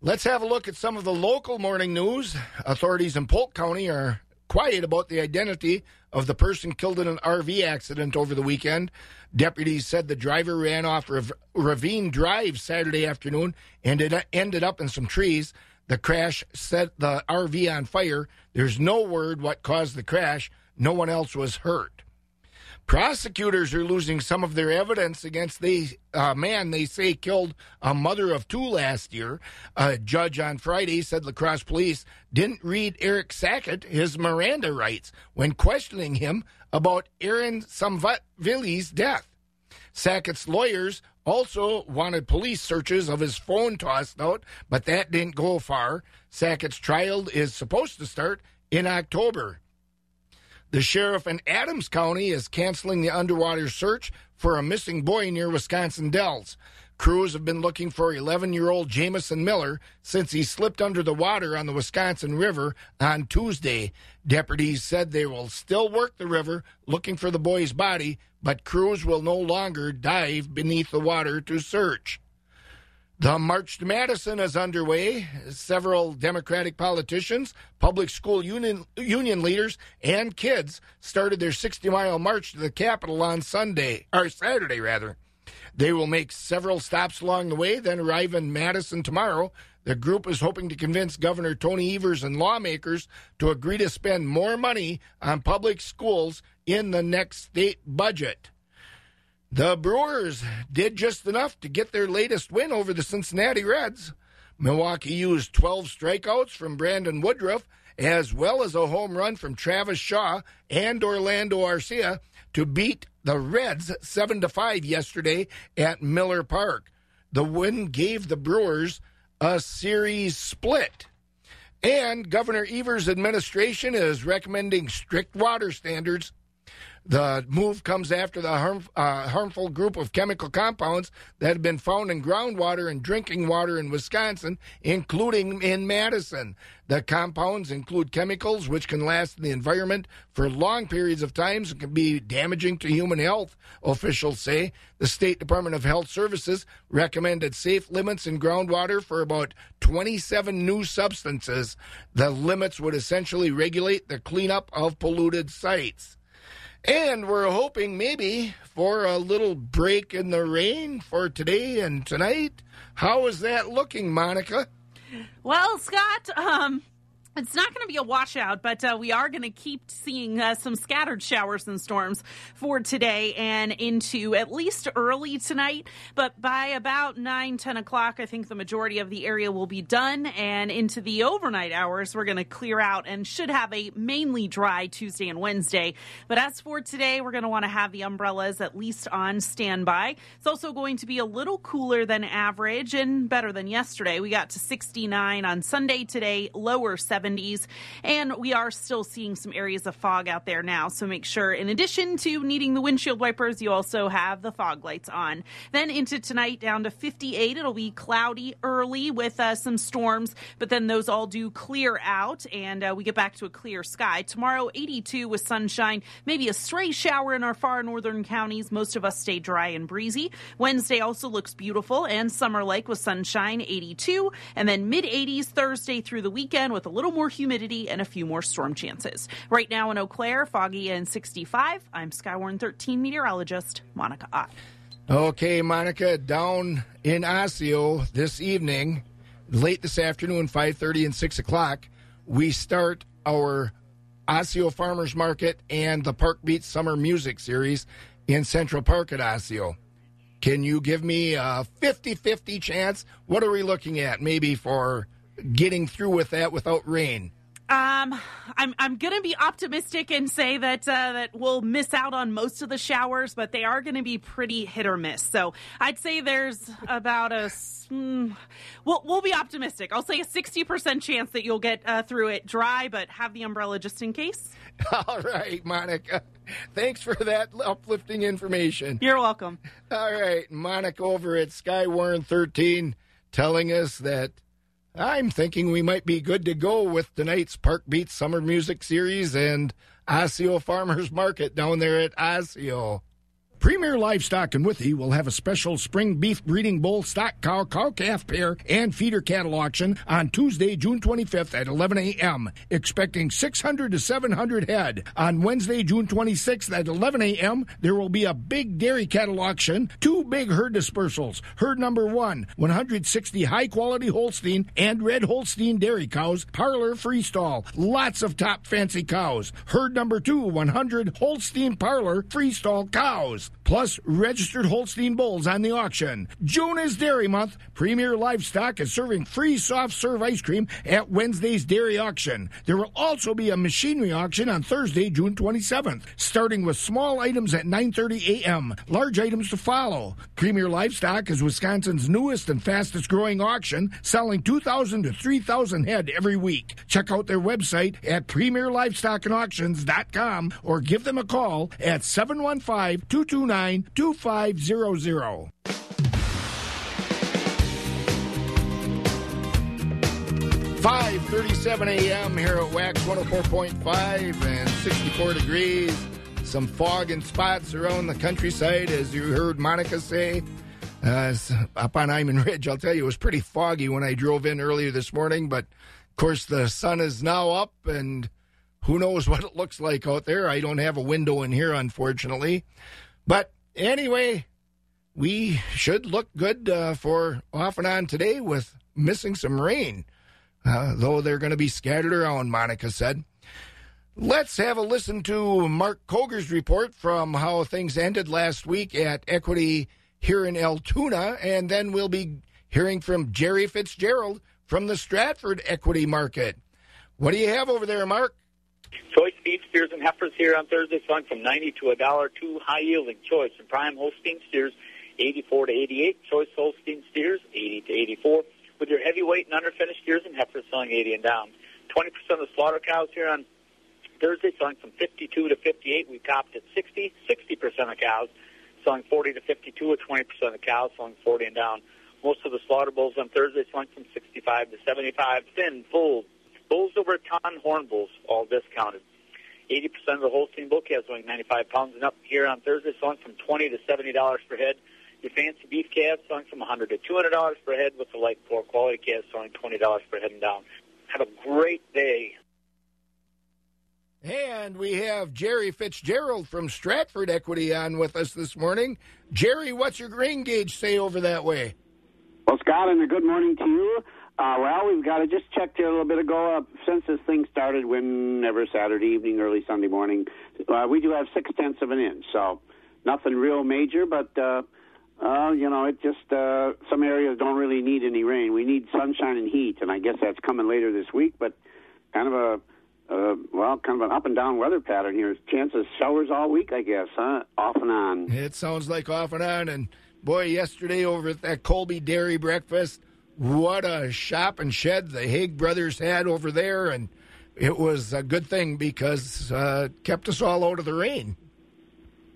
Speaker 1: Let's have a look at some of the local morning news. Authorities in Polk County are quiet about the identity of the person killed in an RV accident over the weekend. Deputies said the driver ran off Rav- Ravine Drive Saturday afternoon and it ended up in some trees. The crash set the RV on fire. There's no word what caused the crash. No one else was hurt. Prosecutors are losing some of their evidence against the uh, man they say killed a mother of two last year. A judge on Friday said La Crosse police didn't read Eric Sackett his Miranda rights when questioning him about Aaron Samvili's death. Sackett's lawyers also wanted police searches of his phone tossed out, but that didn't go far. Sackett's trial is supposed to start in October. The sheriff in Adams County is canceling the underwater search for a missing boy near Wisconsin Dells. Crews have been looking for 11 year old Jamison Miller since he slipped under the water on the Wisconsin River on Tuesday. Deputies said they will still work the river looking for the boy's body, but crews will no longer dive beneath the water to search. The March to Madison is underway. Several Democratic politicians, public school union, union leaders, and kids started their 60 mile march to the Capitol on Sunday, or Saturday rather. They will make several stops along the way, then arrive in Madison tomorrow. The group is hoping to convince Governor Tony Evers and lawmakers to agree to spend more money on public schools in the next state budget. The Brewers did just enough to get their latest win over the Cincinnati Reds. Milwaukee used 12 strikeouts from Brandon Woodruff, as well as a home run from Travis Shaw and Orlando Arcia to beat the Reds 7 to 5 yesterday at Miller Park. The win gave the Brewers a series split. And Governor Evers' administration is recommending strict water standards the move comes after the harm, uh, harmful group of chemical compounds that have been found in groundwater and drinking water in Wisconsin, including in Madison. The compounds include chemicals which can last in the environment for long periods of time and can be damaging to human health, officials say. The State Department of Health Services recommended safe limits in groundwater for about 27 new substances. The limits would essentially regulate the cleanup of polluted sites. And we're hoping maybe for a little break in the rain for today and tonight. How is that looking, Monica?
Speaker 31: Well, Scott, um, it's not going to be a washout, but uh, we are going to keep seeing uh, some scattered showers and storms for today and into at least early tonight. But by about 9, 10 o'clock, I think the majority of the area will be done. And into the overnight hours, we're going to clear out and should have a mainly dry Tuesday and Wednesday. But as for today, we're going to want to have the umbrellas at least on standby. It's also going to be a little cooler than average and better than yesterday. We got to 69 on Sunday today, lower 70. 70s. And we are still seeing some areas of fog out there now. So make sure, in addition to needing the windshield wipers, you also have the fog lights on. Then into tonight, down to 58. It'll be cloudy early with uh, some storms, but then those all do clear out and uh, we get back to a clear sky. Tomorrow, 82 with sunshine, maybe a stray shower in our far northern counties. Most of us stay dry and breezy. Wednesday also looks beautiful and summer like with sunshine, 82. And then mid 80s Thursday through the weekend with a little more humidity and a few more storm chances. Right now in Eau Claire, foggy and 65. I'm Skywarn 13 meteorologist Monica Ott.
Speaker 1: Okay, Monica, down in Osseo this evening, late this afternoon, 5.30 and 6 o'clock, we start our Osseo Farmers Market and the Park Beat Summer Music Series in Central Park at Osseo. Can you give me a 50 50 chance? What are we looking at? Maybe for getting through with that without rain?
Speaker 31: Um, I'm I'm gonna be optimistic and say that uh, that we'll miss out on most of the showers, but they are going to be pretty hit or miss. So I'd say there's about a mm, we'll we'll be optimistic. I'll say a sixty percent chance that you'll get uh, through it dry, but have the umbrella just in case.
Speaker 1: All right, Monica. Thanks for that uplifting information.
Speaker 31: You're welcome.
Speaker 1: All right, Monica over at Skywarn 13 telling us that I'm thinking we might be good to go with tonight's Park Beats Summer Music Series and Osseo Farmers Market down there at Osseo. Premier Livestock and Withee will have a special spring beef breeding bull stock cow, cow calf pair, and feeder cattle auction on Tuesday, June 25th at 11 a.m. Expecting 600 to 700 head. On Wednesday, June 26th at 11 a.m., there will be a big dairy cattle auction, two big herd dispersals. Herd number one, 160 high quality Holstein and red Holstein dairy cows, parlor freestall. Lots of top fancy cows. Herd number two, 100 Holstein parlor freestall cows plus registered Holstein bulls on the auction. June is Dairy Month. Premier Livestock is serving free soft serve ice cream at Wednesday's dairy auction. There will also be a machinery auction on Thursday, June 27th, starting with small items at 9:30 a.m. Large items to follow. Premier Livestock is Wisconsin's newest and fastest growing auction, selling 2,000 to 3,000 head every week. Check out their website at premierlivestockandauctions.com or give them a call at 715 222 629 2500. Five thirty-seven a.m. here at WAXX 104.5 and 64 degrees. Some fog and spots around the countryside, as you heard Monica say. Uh, up on Iman Ridge, I'll tell you, it was pretty foggy when I drove in earlier this morning, but of course the sun is now up and who knows what it looks like out there. I don't have a window in here, unfortunately. But anyway, we should look good uh, for off and on today with missing some rain uh, though they're going to be scattered around, Monica said. Let's have a listen to Mark Koger's report from how things ended last week at Equity here in Altoona, and then we'll be hearing from Jerry Fitzgerald from the Stratford Equity Market. What do you have over there, Mark?
Speaker 32: Choice beef steers and heifers here on Thursday, selling from ninety to a dollar. Two high yielding choice and prime Holstein steers, eighty-four to eighty-eight. Choice Holstein steers, eighty to eighty-four with your heavyweight and underfinished steers and heifers selling 80 and down. 20% of the slaughter cows here on Thursday selling from 52 to 58. We topped at 60. 60% of cows selling 40 to 52, with 20% of cows selling 40 and down. Most of the slaughter bulls on Thursday selling from 65 to 75. Thin, full, bulls over a ton, horn bulls, all discounted. 80% of the Holstein bull calves weighing 95 pounds and up here on Thursday selling from 20 to $70 per head. Your fancy beef calves selling from 100 to $200 per head, with the light poor quality calves selling $20 per head and down. Have a great day.
Speaker 1: And we have Jerry Fitzgerald from Stratford Equity on with us this morning. Jerry, what's your grain gauge say over that way?
Speaker 33: Well, Scott, and a good morning to you. Uh, well, we've got to just check here a little bit ago. Uh, since this thing started, whenever Saturday evening, early Sunday morning, uh, we do have six tenths of an inch. So nothing real major, but uh, uh, you know, it just uh, some areas don't really need any rain. We need sunshine and heat, and I guess that's coming later this week. But kind of a uh, well, kind of an up and down weather pattern here. Chances showers all week, I guess, huh? Off and on.
Speaker 1: It sounds like off and on. And boy, yesterday over at that Colby Dairy breakfast, what a shop and shed the Haig brothers had over there, and it was a good thing because uh, kept us all out of the rain.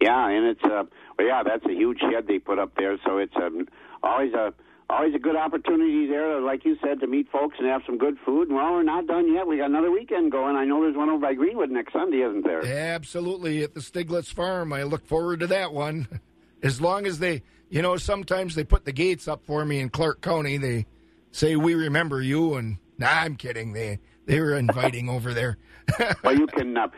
Speaker 33: Yeah, and it's uh, well, yeah, that's a huge shed they put up there. So it's um, always a always a good opportunity there, like you said, to meet folks and have some good food. And well, we're not done yet. We got another weekend going. I know there's one over by Greenwood next Sunday, isn't there?
Speaker 1: Absolutely, at the Stiglitz Farm. I look forward to that one. As long as they, you know, sometimes they put the gates up for me in Clark County. They say we remember you, and nah, I'm kidding. They they were inviting over there.
Speaker 33: well, you can. Uh,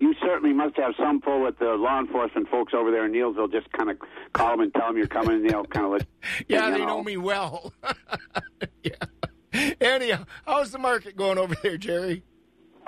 Speaker 33: you certainly must have some pull with the law enforcement folks over there in Neillsville. Just kind of call them and tell them you're coming, and they'll kind of let.
Speaker 1: yeah, they know me well. yeah. Anyhow, how's the market going over there, Jerry?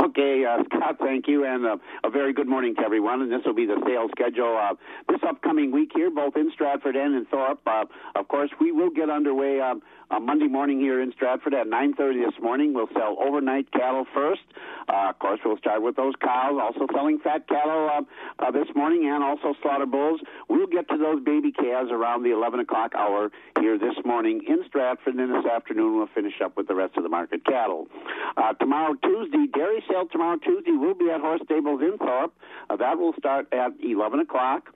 Speaker 33: Okay, uh, Scott, thank you, and uh, a very good morning to everyone. And this will be the sales schedule uh, this upcoming week here, both in Stratford and in Thorp. Uh, of course, we will get underway uh, on Monday morning here in Stratford at 9:30 this morning. We'll sell overnight cattle first. Uh, of course, we'll start with those cows. Also selling fat cattle uh, uh, this morning, and also slaughter bulls. We'll get to those baby calves around the 11 o'clock hour here this morning in Stratford. And this afternoon, we'll finish up with the rest of the market cattle. Uh, tomorrow, Tuesday, dairy sale tomorrow Tuesday will be at Horse Stables in Thorp. Uh, that will start at 11 o'clock.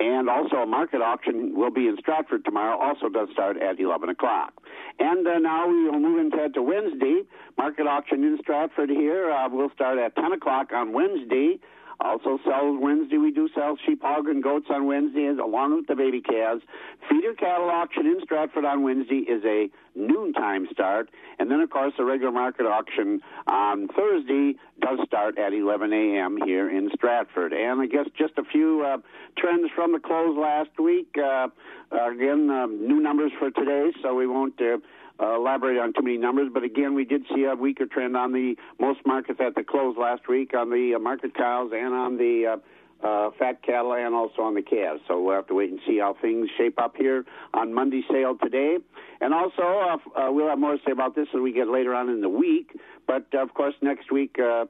Speaker 33: And also a market auction will be in Stratford tomorrow. Also does start at 11 o'clock. And uh, now we will move into to Wednesday. Market auction in Stratford here uh, will start at 10 o'clock on Wednesday. Also sells Wednesday. We do sell sheep, hog, and goats on Wednesdays, along with the baby calves. Feeder cattle auction in Stratford on Wednesday is a noontime start, and then of course the regular market auction on Thursday does start at 11 a.m. here in Stratford. And I guess just a few uh, trends from the close last week. Uh, again, uh, new numbers for today, so we won't. Uh, uh, elaborate on too many numbers, but again, we did see a weaker trend on the most markets at the close last week on the uh, market cows and on the uh, uh, fat cattle and also on the calves. So we'll have to wait and see how things shape up here on Monday sale today. And also, uh, uh, we'll have more to say about this as we get later on in the week. But uh, of course, next week uh,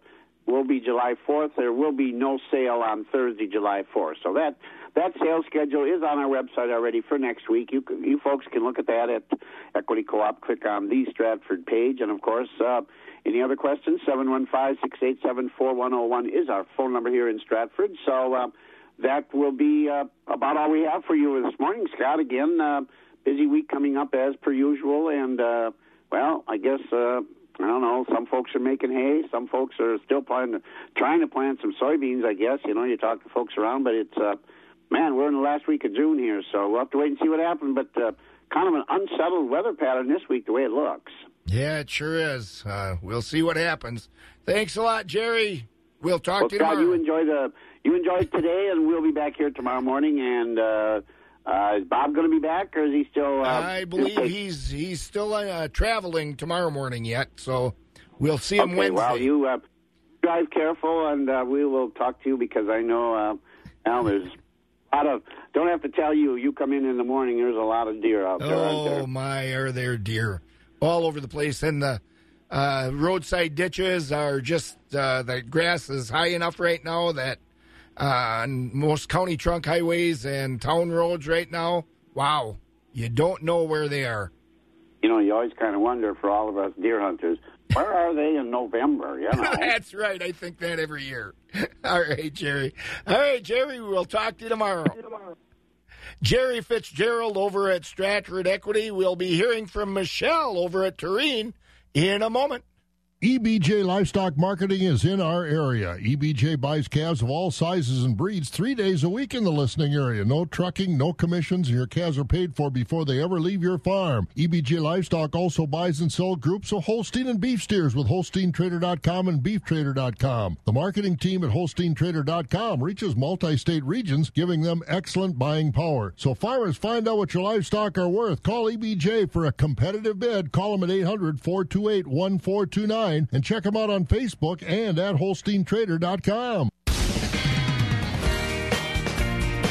Speaker 33: will be July 4th. There will be no sale on Thursday, July 4th. So that that sales schedule is on our website already for next week. You you folks can look at that at Equity Co-op. Click on the Stratford page, and of course, uh, any other questions? Seven one five six eight seven four one zero one is our phone number here in Stratford. So uh, that will be uh, about all we have for you this morning, Scott. Again, uh, busy week coming up as per usual, and uh, well, I guess uh, I don't know. Some folks are making hay. Some folks are still trying to plant some soybeans. I guess you know you talk to folks around, but it's uh, man, we're in the last week of June here, so we'll have to wait and see what happens. But uh, kind of an unsettled weather pattern this week, the way it looks.
Speaker 1: Yeah, it sure is. Uh, we'll see what happens. Thanks a lot, Jerry. We'll talk
Speaker 33: well,
Speaker 1: to you tomorrow.
Speaker 33: you enjoy the you enjoy today, and we'll be back here tomorrow morning. And uh, uh, is Bob going to be back, or is he still? Uh,
Speaker 1: I believe he's he's still uh, traveling tomorrow morning yet, so we'll see him
Speaker 33: okay,
Speaker 1: Wednesday.
Speaker 33: Well, you uh, drive careful, and uh, we will talk to you because I know, uh, Al, there's a lot of. Don't have to tell you. You come in in the morning. There's a lot of deer out there. aren't there?
Speaker 1: Oh my, are there deer all over the place? And the uh, roadside ditches are just uh, the grass is high enough right now that uh, on most county trunk highways and town roads right now, wow, you don't know where they are.
Speaker 33: You know, you always kind of wonder for all of us deer hunters, where are they in November? You know.
Speaker 1: That's right. I think that every year. All right, Jerry. All right, Jerry. We'll talk to you tomorrow. Jerry Fitzgerald over at Stratford Equity. We'll be hearing from Michelle over at Tureen in a moment.
Speaker 26: EBJ Livestock Marketing is in our area. EBJ buys calves of all sizes and breeds three days a week in the listening area. No trucking, no commissions, and your calves are paid for before they ever leave your farm. EBJ Livestock also buys and sells groups of Holstein and beef steers with HolsteinTrader.com and BeefTrader.com. The marketing team at HolsteinTrader.com reaches multi-state regions, giving them excellent buying power. So farmers, find out what your livestock are worth. Call EBJ for a competitive bid. Call them at 800-428-1429 and check them out on Facebook and at HolsteinTrader.com.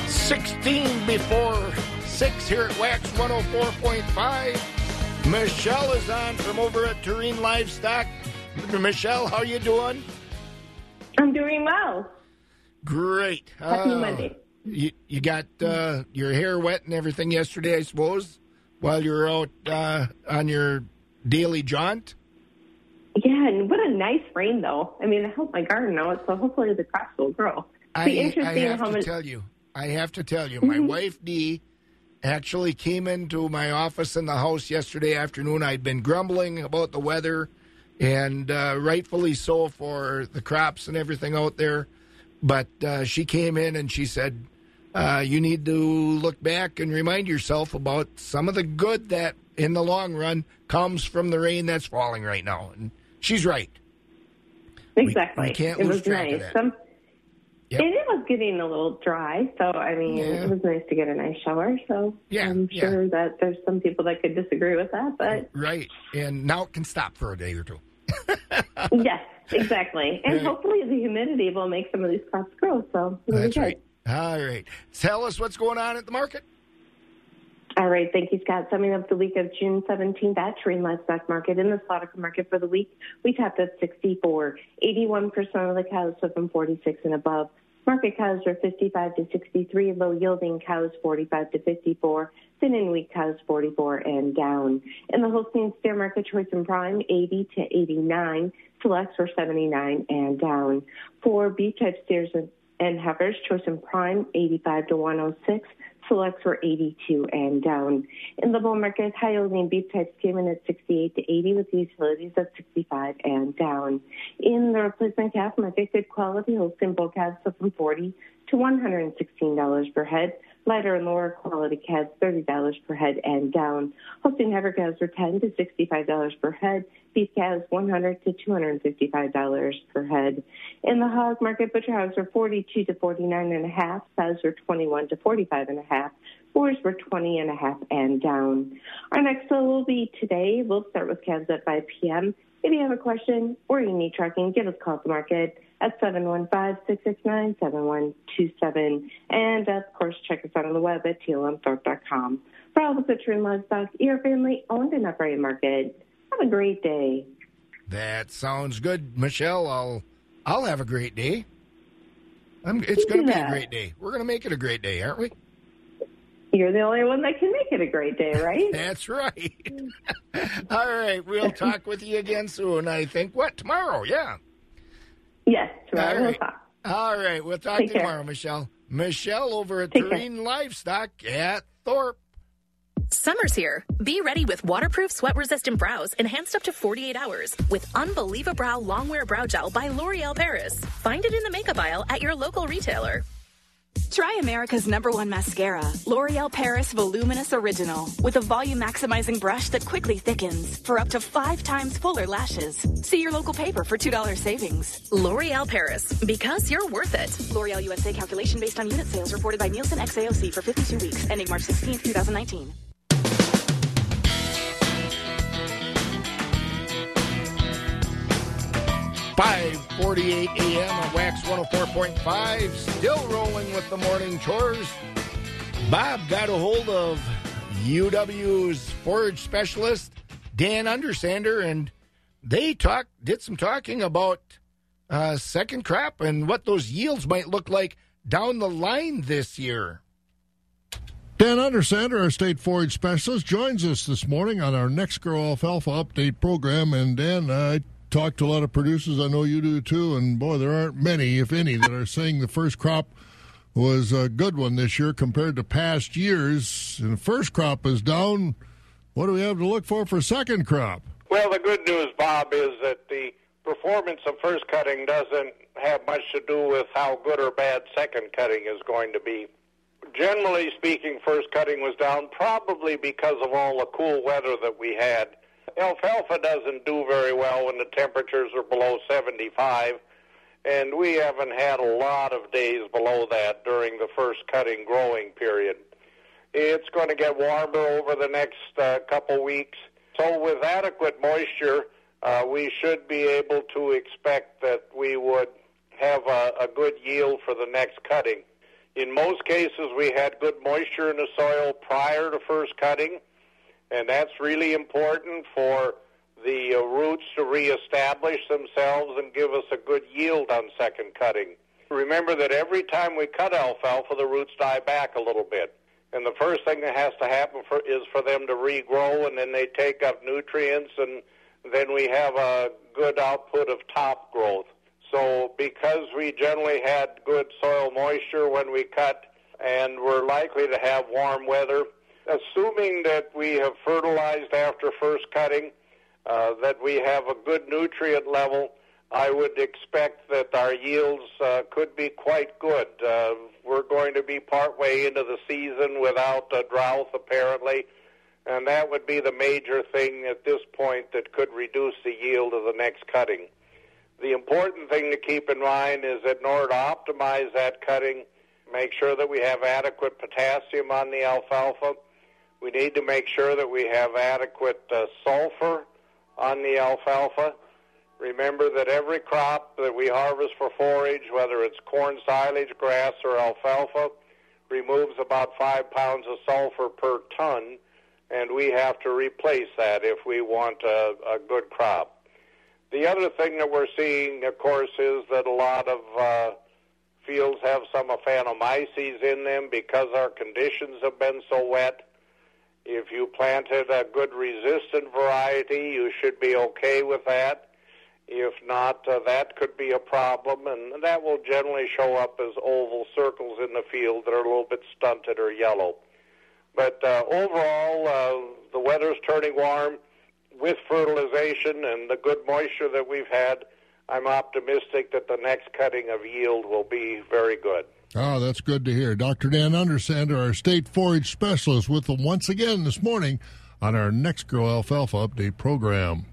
Speaker 34: 16 before 6 here at WAXX 104.5. Michelle is on from over at Tureen Livestock. Michelle, how you doing?
Speaker 35: I'm doing well.
Speaker 1: Great.
Speaker 35: Happy
Speaker 1: Uh,
Speaker 35: Monday.
Speaker 1: You, you got uh, your hair wet and everything yesterday, I suppose, while you were out uh, on your daily jaunt?
Speaker 35: Yeah, and what a nice rain, though. I mean, it helped my garden out, so hopefully the crops will grow.
Speaker 1: I, I have to
Speaker 35: much.
Speaker 1: tell you, I have to tell you, my wife Dee actually came into my office in the house yesterday afternoon. I'd been grumbling about the weather, and uh, rightfully so for the crops and everything out there. But uh, she came in and she said, uh, "You need to look back and remind yourself about some of the good that, in the long run, comes from the rain that's falling right now." And she's right.
Speaker 35: Exactly.
Speaker 1: we can't
Speaker 35: it
Speaker 1: lose
Speaker 35: was
Speaker 1: track of
Speaker 35: nice.
Speaker 1: that.
Speaker 35: Some,
Speaker 1: Yep.
Speaker 35: And it was getting a little dry, so I mean,
Speaker 1: Yeah.
Speaker 35: it was nice to get a nice shower. So I'm
Speaker 1: yeah.
Speaker 35: sure that there's some people that could disagree with that, but
Speaker 1: Right. And now it can stop for a day or two.
Speaker 35: yes, exactly. And
Speaker 1: Right.
Speaker 35: hopefully the humidity will make some of these crops grow. So
Speaker 1: That's right. All right. Tell us what's going on at the market.
Speaker 35: All right, thank you, Scott. Summing up the week of June 17th at Terrain Livestock Market in the slaughter market for the week, we tapped at 64. 81% of the cows sold from 46 and above. Market cows were 55 to 63, low yielding cows 45 to 54, thin and weak cows 44 and down. In the Holstein steer market, choice and prime 80 to 89, selects were 79 and down. For beef type steers and heifers, choice and prime 85 to 106, selects were 82 and down. In the bull market, high yielding beef types came in at 68 to 80 with the utilities at 65 and down. In the replacement calf market, good quality Holstein bull calves sold from 40 to $116 per head. Lighter and lower quality calves, $30 per head and down. Holstein heifer calves were 10 to $65 per head. Beef calves, 100 to $255 per head. In the hog market, butcher hogs were 42 to 49 and a half. Sows were 21 to 45 and a half. Boars were 20 and a half and down. Our next show will be today. We'll start with calves at 5 p.m. If you have a question or you need tracking, give us a call at the market at 715-669-7127. And of course, check us out on the web at tlmthorpe.com. For all the butcher and livestock, your family owned and operated market. Have a great day.
Speaker 1: That sounds good, Michelle. I'll I'll have a great day. I'm, it's going to be a great day. We're going to make it a great day, aren't we?
Speaker 35: You're the only one that can make it a great day, right?
Speaker 1: That's right. All right, we'll talk with you again soon. I think what tomorrow? Yeah.
Speaker 35: Yes, tomorrow
Speaker 1: All
Speaker 35: we'll
Speaker 1: right.
Speaker 35: talk.
Speaker 1: All right, we'll talk
Speaker 35: Take
Speaker 1: to you
Speaker 35: care.
Speaker 1: tomorrow, Michelle. Michelle over at
Speaker 35: Take care.
Speaker 1: Livestock at Thorp.
Speaker 36: Summer's here. Be ready with waterproof, sweat resistant brows enhanced up to 48 hours with Unbelieva Brow Longwear Brow Gel by L'Oreal Paris. Find it in the makeup aisle at your local retailer.
Speaker 37: Try America's number one mascara, L'Oreal Paris Voluminous Original, with a volume maximizing brush that quickly thickens for up to five times fuller lashes. See your local paper for $2 savings.
Speaker 36: L'Oreal Paris, because you're worth it.
Speaker 37: L'Oreal USA calculation based on unit sales reported by Nielsen XAOC for 52 weeks, ending March 16, 2019.
Speaker 1: Five forty-eight a.m. on WAXX 104.5. Still rolling with the morning chores. Bob got a hold of UW's forage specialist, Dan Undersander, and they talked, did some talking about uh, second crop and what those yields might look like down the line this year.
Speaker 26: Dan Undersander, our state forage specialist, joins us this morning on our NexGrow Alfalfa Update program. And Dan, I talked to a lot of producers. I know you do too. And boy, there aren't many, if any, that are saying the first crop was a good one this year compared to past years. And the first crop is down. What do we have to look for for second crop?
Speaker 38: Well, the good news, Bob, is that the performance of first cutting doesn't have much to do with how good or bad second cutting is going to be. Generally speaking, first cutting was down probably because of all the cool weather that we had. Alfalfa doesn't do very well when the temperatures are below 75, and we haven't had a lot of days below that during the first cutting growing period. It's going to get warmer over the next uh, couple weeks. So, with adequate moisture, uh, we should be able to expect that we would have a, a good yield for the next cutting. In most cases, we had good moisture in the soil prior to first cutting, and that's really important for the uh, roots to reestablish themselves and give us a good yield on second cutting. Remember that every time we cut alfalfa, the roots die back a little bit. And the first thing that has to happen for, is for them to regrow, and then they take up nutrients, and then we have a good output of top growth. So, because we generally had good soil moisture when we cut, and we're likely to have warm weather, assuming that we have fertilized after first cutting, uh, that we have a good nutrient level, I would expect that our yields uh, could be quite good. Uh, we're going to be partway into the season without a drought, apparently, and that would be the major thing at this point that could reduce the yield of the next cutting. The important thing to keep in mind is that in order to optimize that cutting, make sure that we have adequate potassium on the alfalfa. We need to make sure that we have adequate uh, sulfur on the alfalfa. Remember that every crop that we harvest for forage, whether it's corn silage, grass, or alfalfa, removes about five pounds of sulfur per ton, and we have to replace that if we want a, a good crop. The other thing that we're seeing, of course, is that a lot of uh, fields have some aphanomyces in them because our conditions have been so wet. If you planted a good resistant variety, you should be okay with that. If not, uh, that could be a problem, and that will generally show up as oval circles in the field that are a little bit stunted or yellow. But uh, overall, uh, the weather's turning warm. With fertilization and the good moisture that we've had, I'm optimistic that the next cutting of yield will be very good.
Speaker 26: Oh, that's good to hear. Dr. Dan Undersander, our state forage specialist, with them once again this morning on our NexGrow Alfalfa Update program.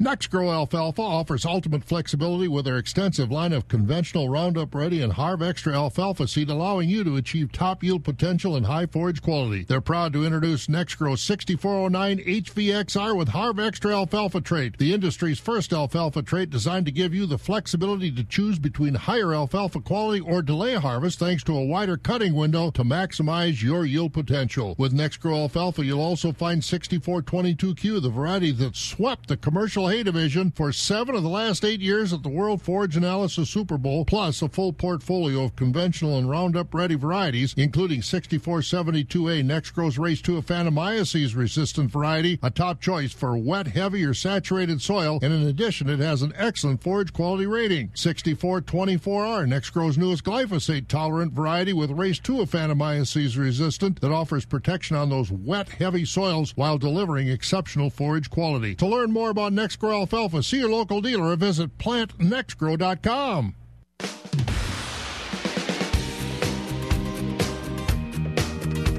Speaker 26: NexGrow Alfalfa offers ultimate flexibility with their extensive line of conventional Roundup Ready and HarvXtra alfalfa seed, allowing you to achieve top yield potential and high forage quality. They're proud to introduce NexGrow 6409 HVXR with HarvXtra alfalfa trait, the industry's first alfalfa trait designed to give you the flexibility to choose between higher alfalfa quality or delay harvest thanks to a wider cutting window to maximize your yield potential. With NexGrow alfalfa, you'll also find 6422Q, the variety that swept the commercial hay division for seven of the last eight years at the World Forage Analysis Super Bowl, plus a full portfolio of conventional and Roundup ready varieties, including 6472A Nexgrows Race 2 Aphanomyces resistant variety, a top choice for wet, heavy, or saturated soil, and in addition, it has an excellent forage quality rating. 6424R Nexgrow's newest glyphosate tolerant variety with Race 2 Aphanomyces resistant that offers protection on those wet, heavy soils while delivering exceptional forage quality. To learn more about Nexgrow alfalfa, see your local dealer or visit plantnexgrow.com.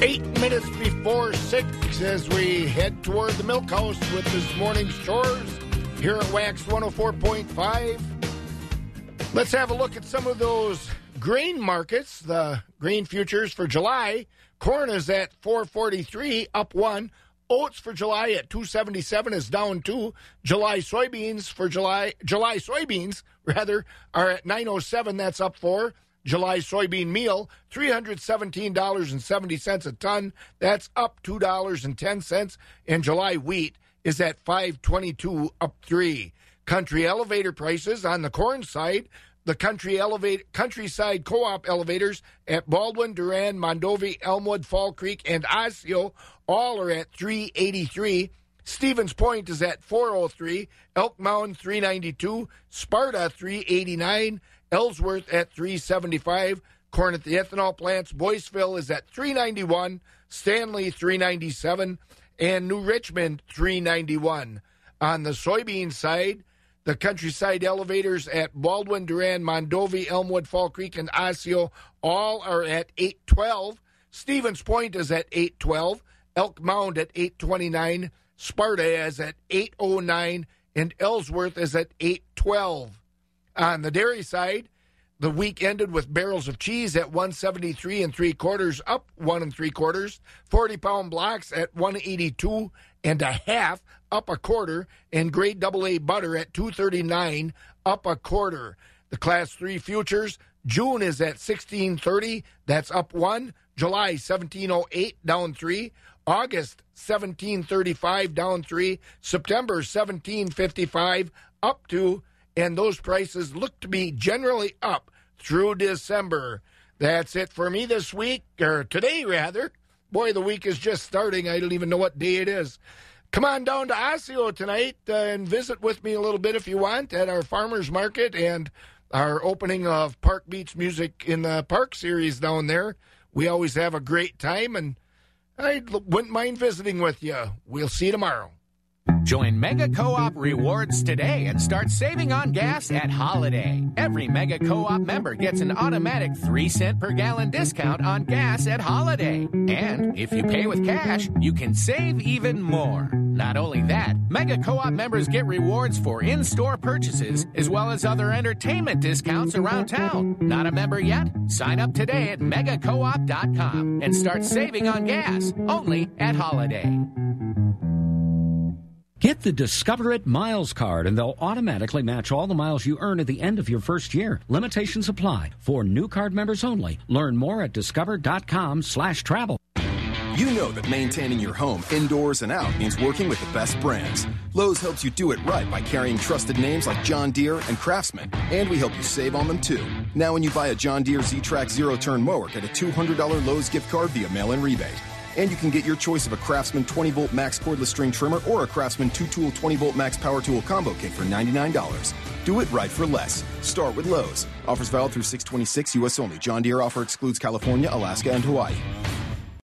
Speaker 1: Eight minutes before six as we head toward the milk house with this morning's chores here at WAXX 104.5. Let's have a look at some of those grain markets. The grain futures for July. Corn is at 443, up one. Oats for July at 277 is down two. July soybeans for July July soybeans rather are at 907. That's up four. July soybean meal, $317.70 a ton. That's up $2.10. And July wheat is at 522 up 3. Country elevator prices on the corn side, the country elevate countryside co-op elevators at Baldwin, Durand, Mondovi, Elmwood, Fall Creek, and Osseo all are at 383. Stevens Point is at 403, Elk Mound 392, Sparta 389, Ellsworth at 375, corn at the ethanol plants, Boyceville is at 391, Stanley 397, and New Richmond 391. On the soybean side, the countryside elevators at Baldwin, Durand, Mondovi, Elmwood, Fall Creek, and Osseo all are at 812. Stevens Point is at 812. Elk Mound at 829. Sparta is at 809. And Ellsworth is at 812. On the dairy side, the week ended with barrels of cheese at 173 and three quarters, up one and three quarters. 40 pound blocks at 182 and a half, up a quarter. And grade double A butter at 239, up a quarter. The class three futures, June is at 1630, that's up one. July 1708, down three. August 1735, down three. September 1755, up two and those prices look to be generally up through December. That's it for me this week, or today rather. Boy, the week is just starting. I don't even know what day it is. Come on down to Osseo tonight uh, and visit with me a little bit if you want at our farmers market and our opening of Park Beats Music in the Park series down there. We always have a great time, and I wouldn't mind visiting with you. We'll see you tomorrow.
Speaker 39: Join Mega Co-op Rewards today and start saving on gas at Holiday. Every Mega Co-op member gets an automatic 3 cent per gallon discount on gas at Holiday. And if you pay with cash, you can save even more. Not only that, Mega Co-op members get rewards for in-store purchases as well as other entertainment discounts around town. Not a member yet? Sign up today at megacoop.com and start saving on gas only at Holiday.
Speaker 40: Get the Discover It Miles card and they'll automatically match all the miles you earn at the end of your first year. Limitations apply. For new card members only. Learn more at discover.com slash travel.
Speaker 41: You know that maintaining your home indoors and out means working with the best brands. Lowe's helps you do it right by carrying trusted names like John Deere and Craftsman, and we help you save on them too. Now, when you buy a John Deere Z-Trak zero turn mower, get a $200 Lowe's gift card via mail-in rebate. And you can get your choice of a Craftsman 20 volt max cordless string trimmer or a Craftsman 2 tool 20 volt max power tool combo kit for $99. Do it right for less. Start with Lowe's. Offers valid through 626 US only. John Deere offer excludes California, Alaska, and Hawaii.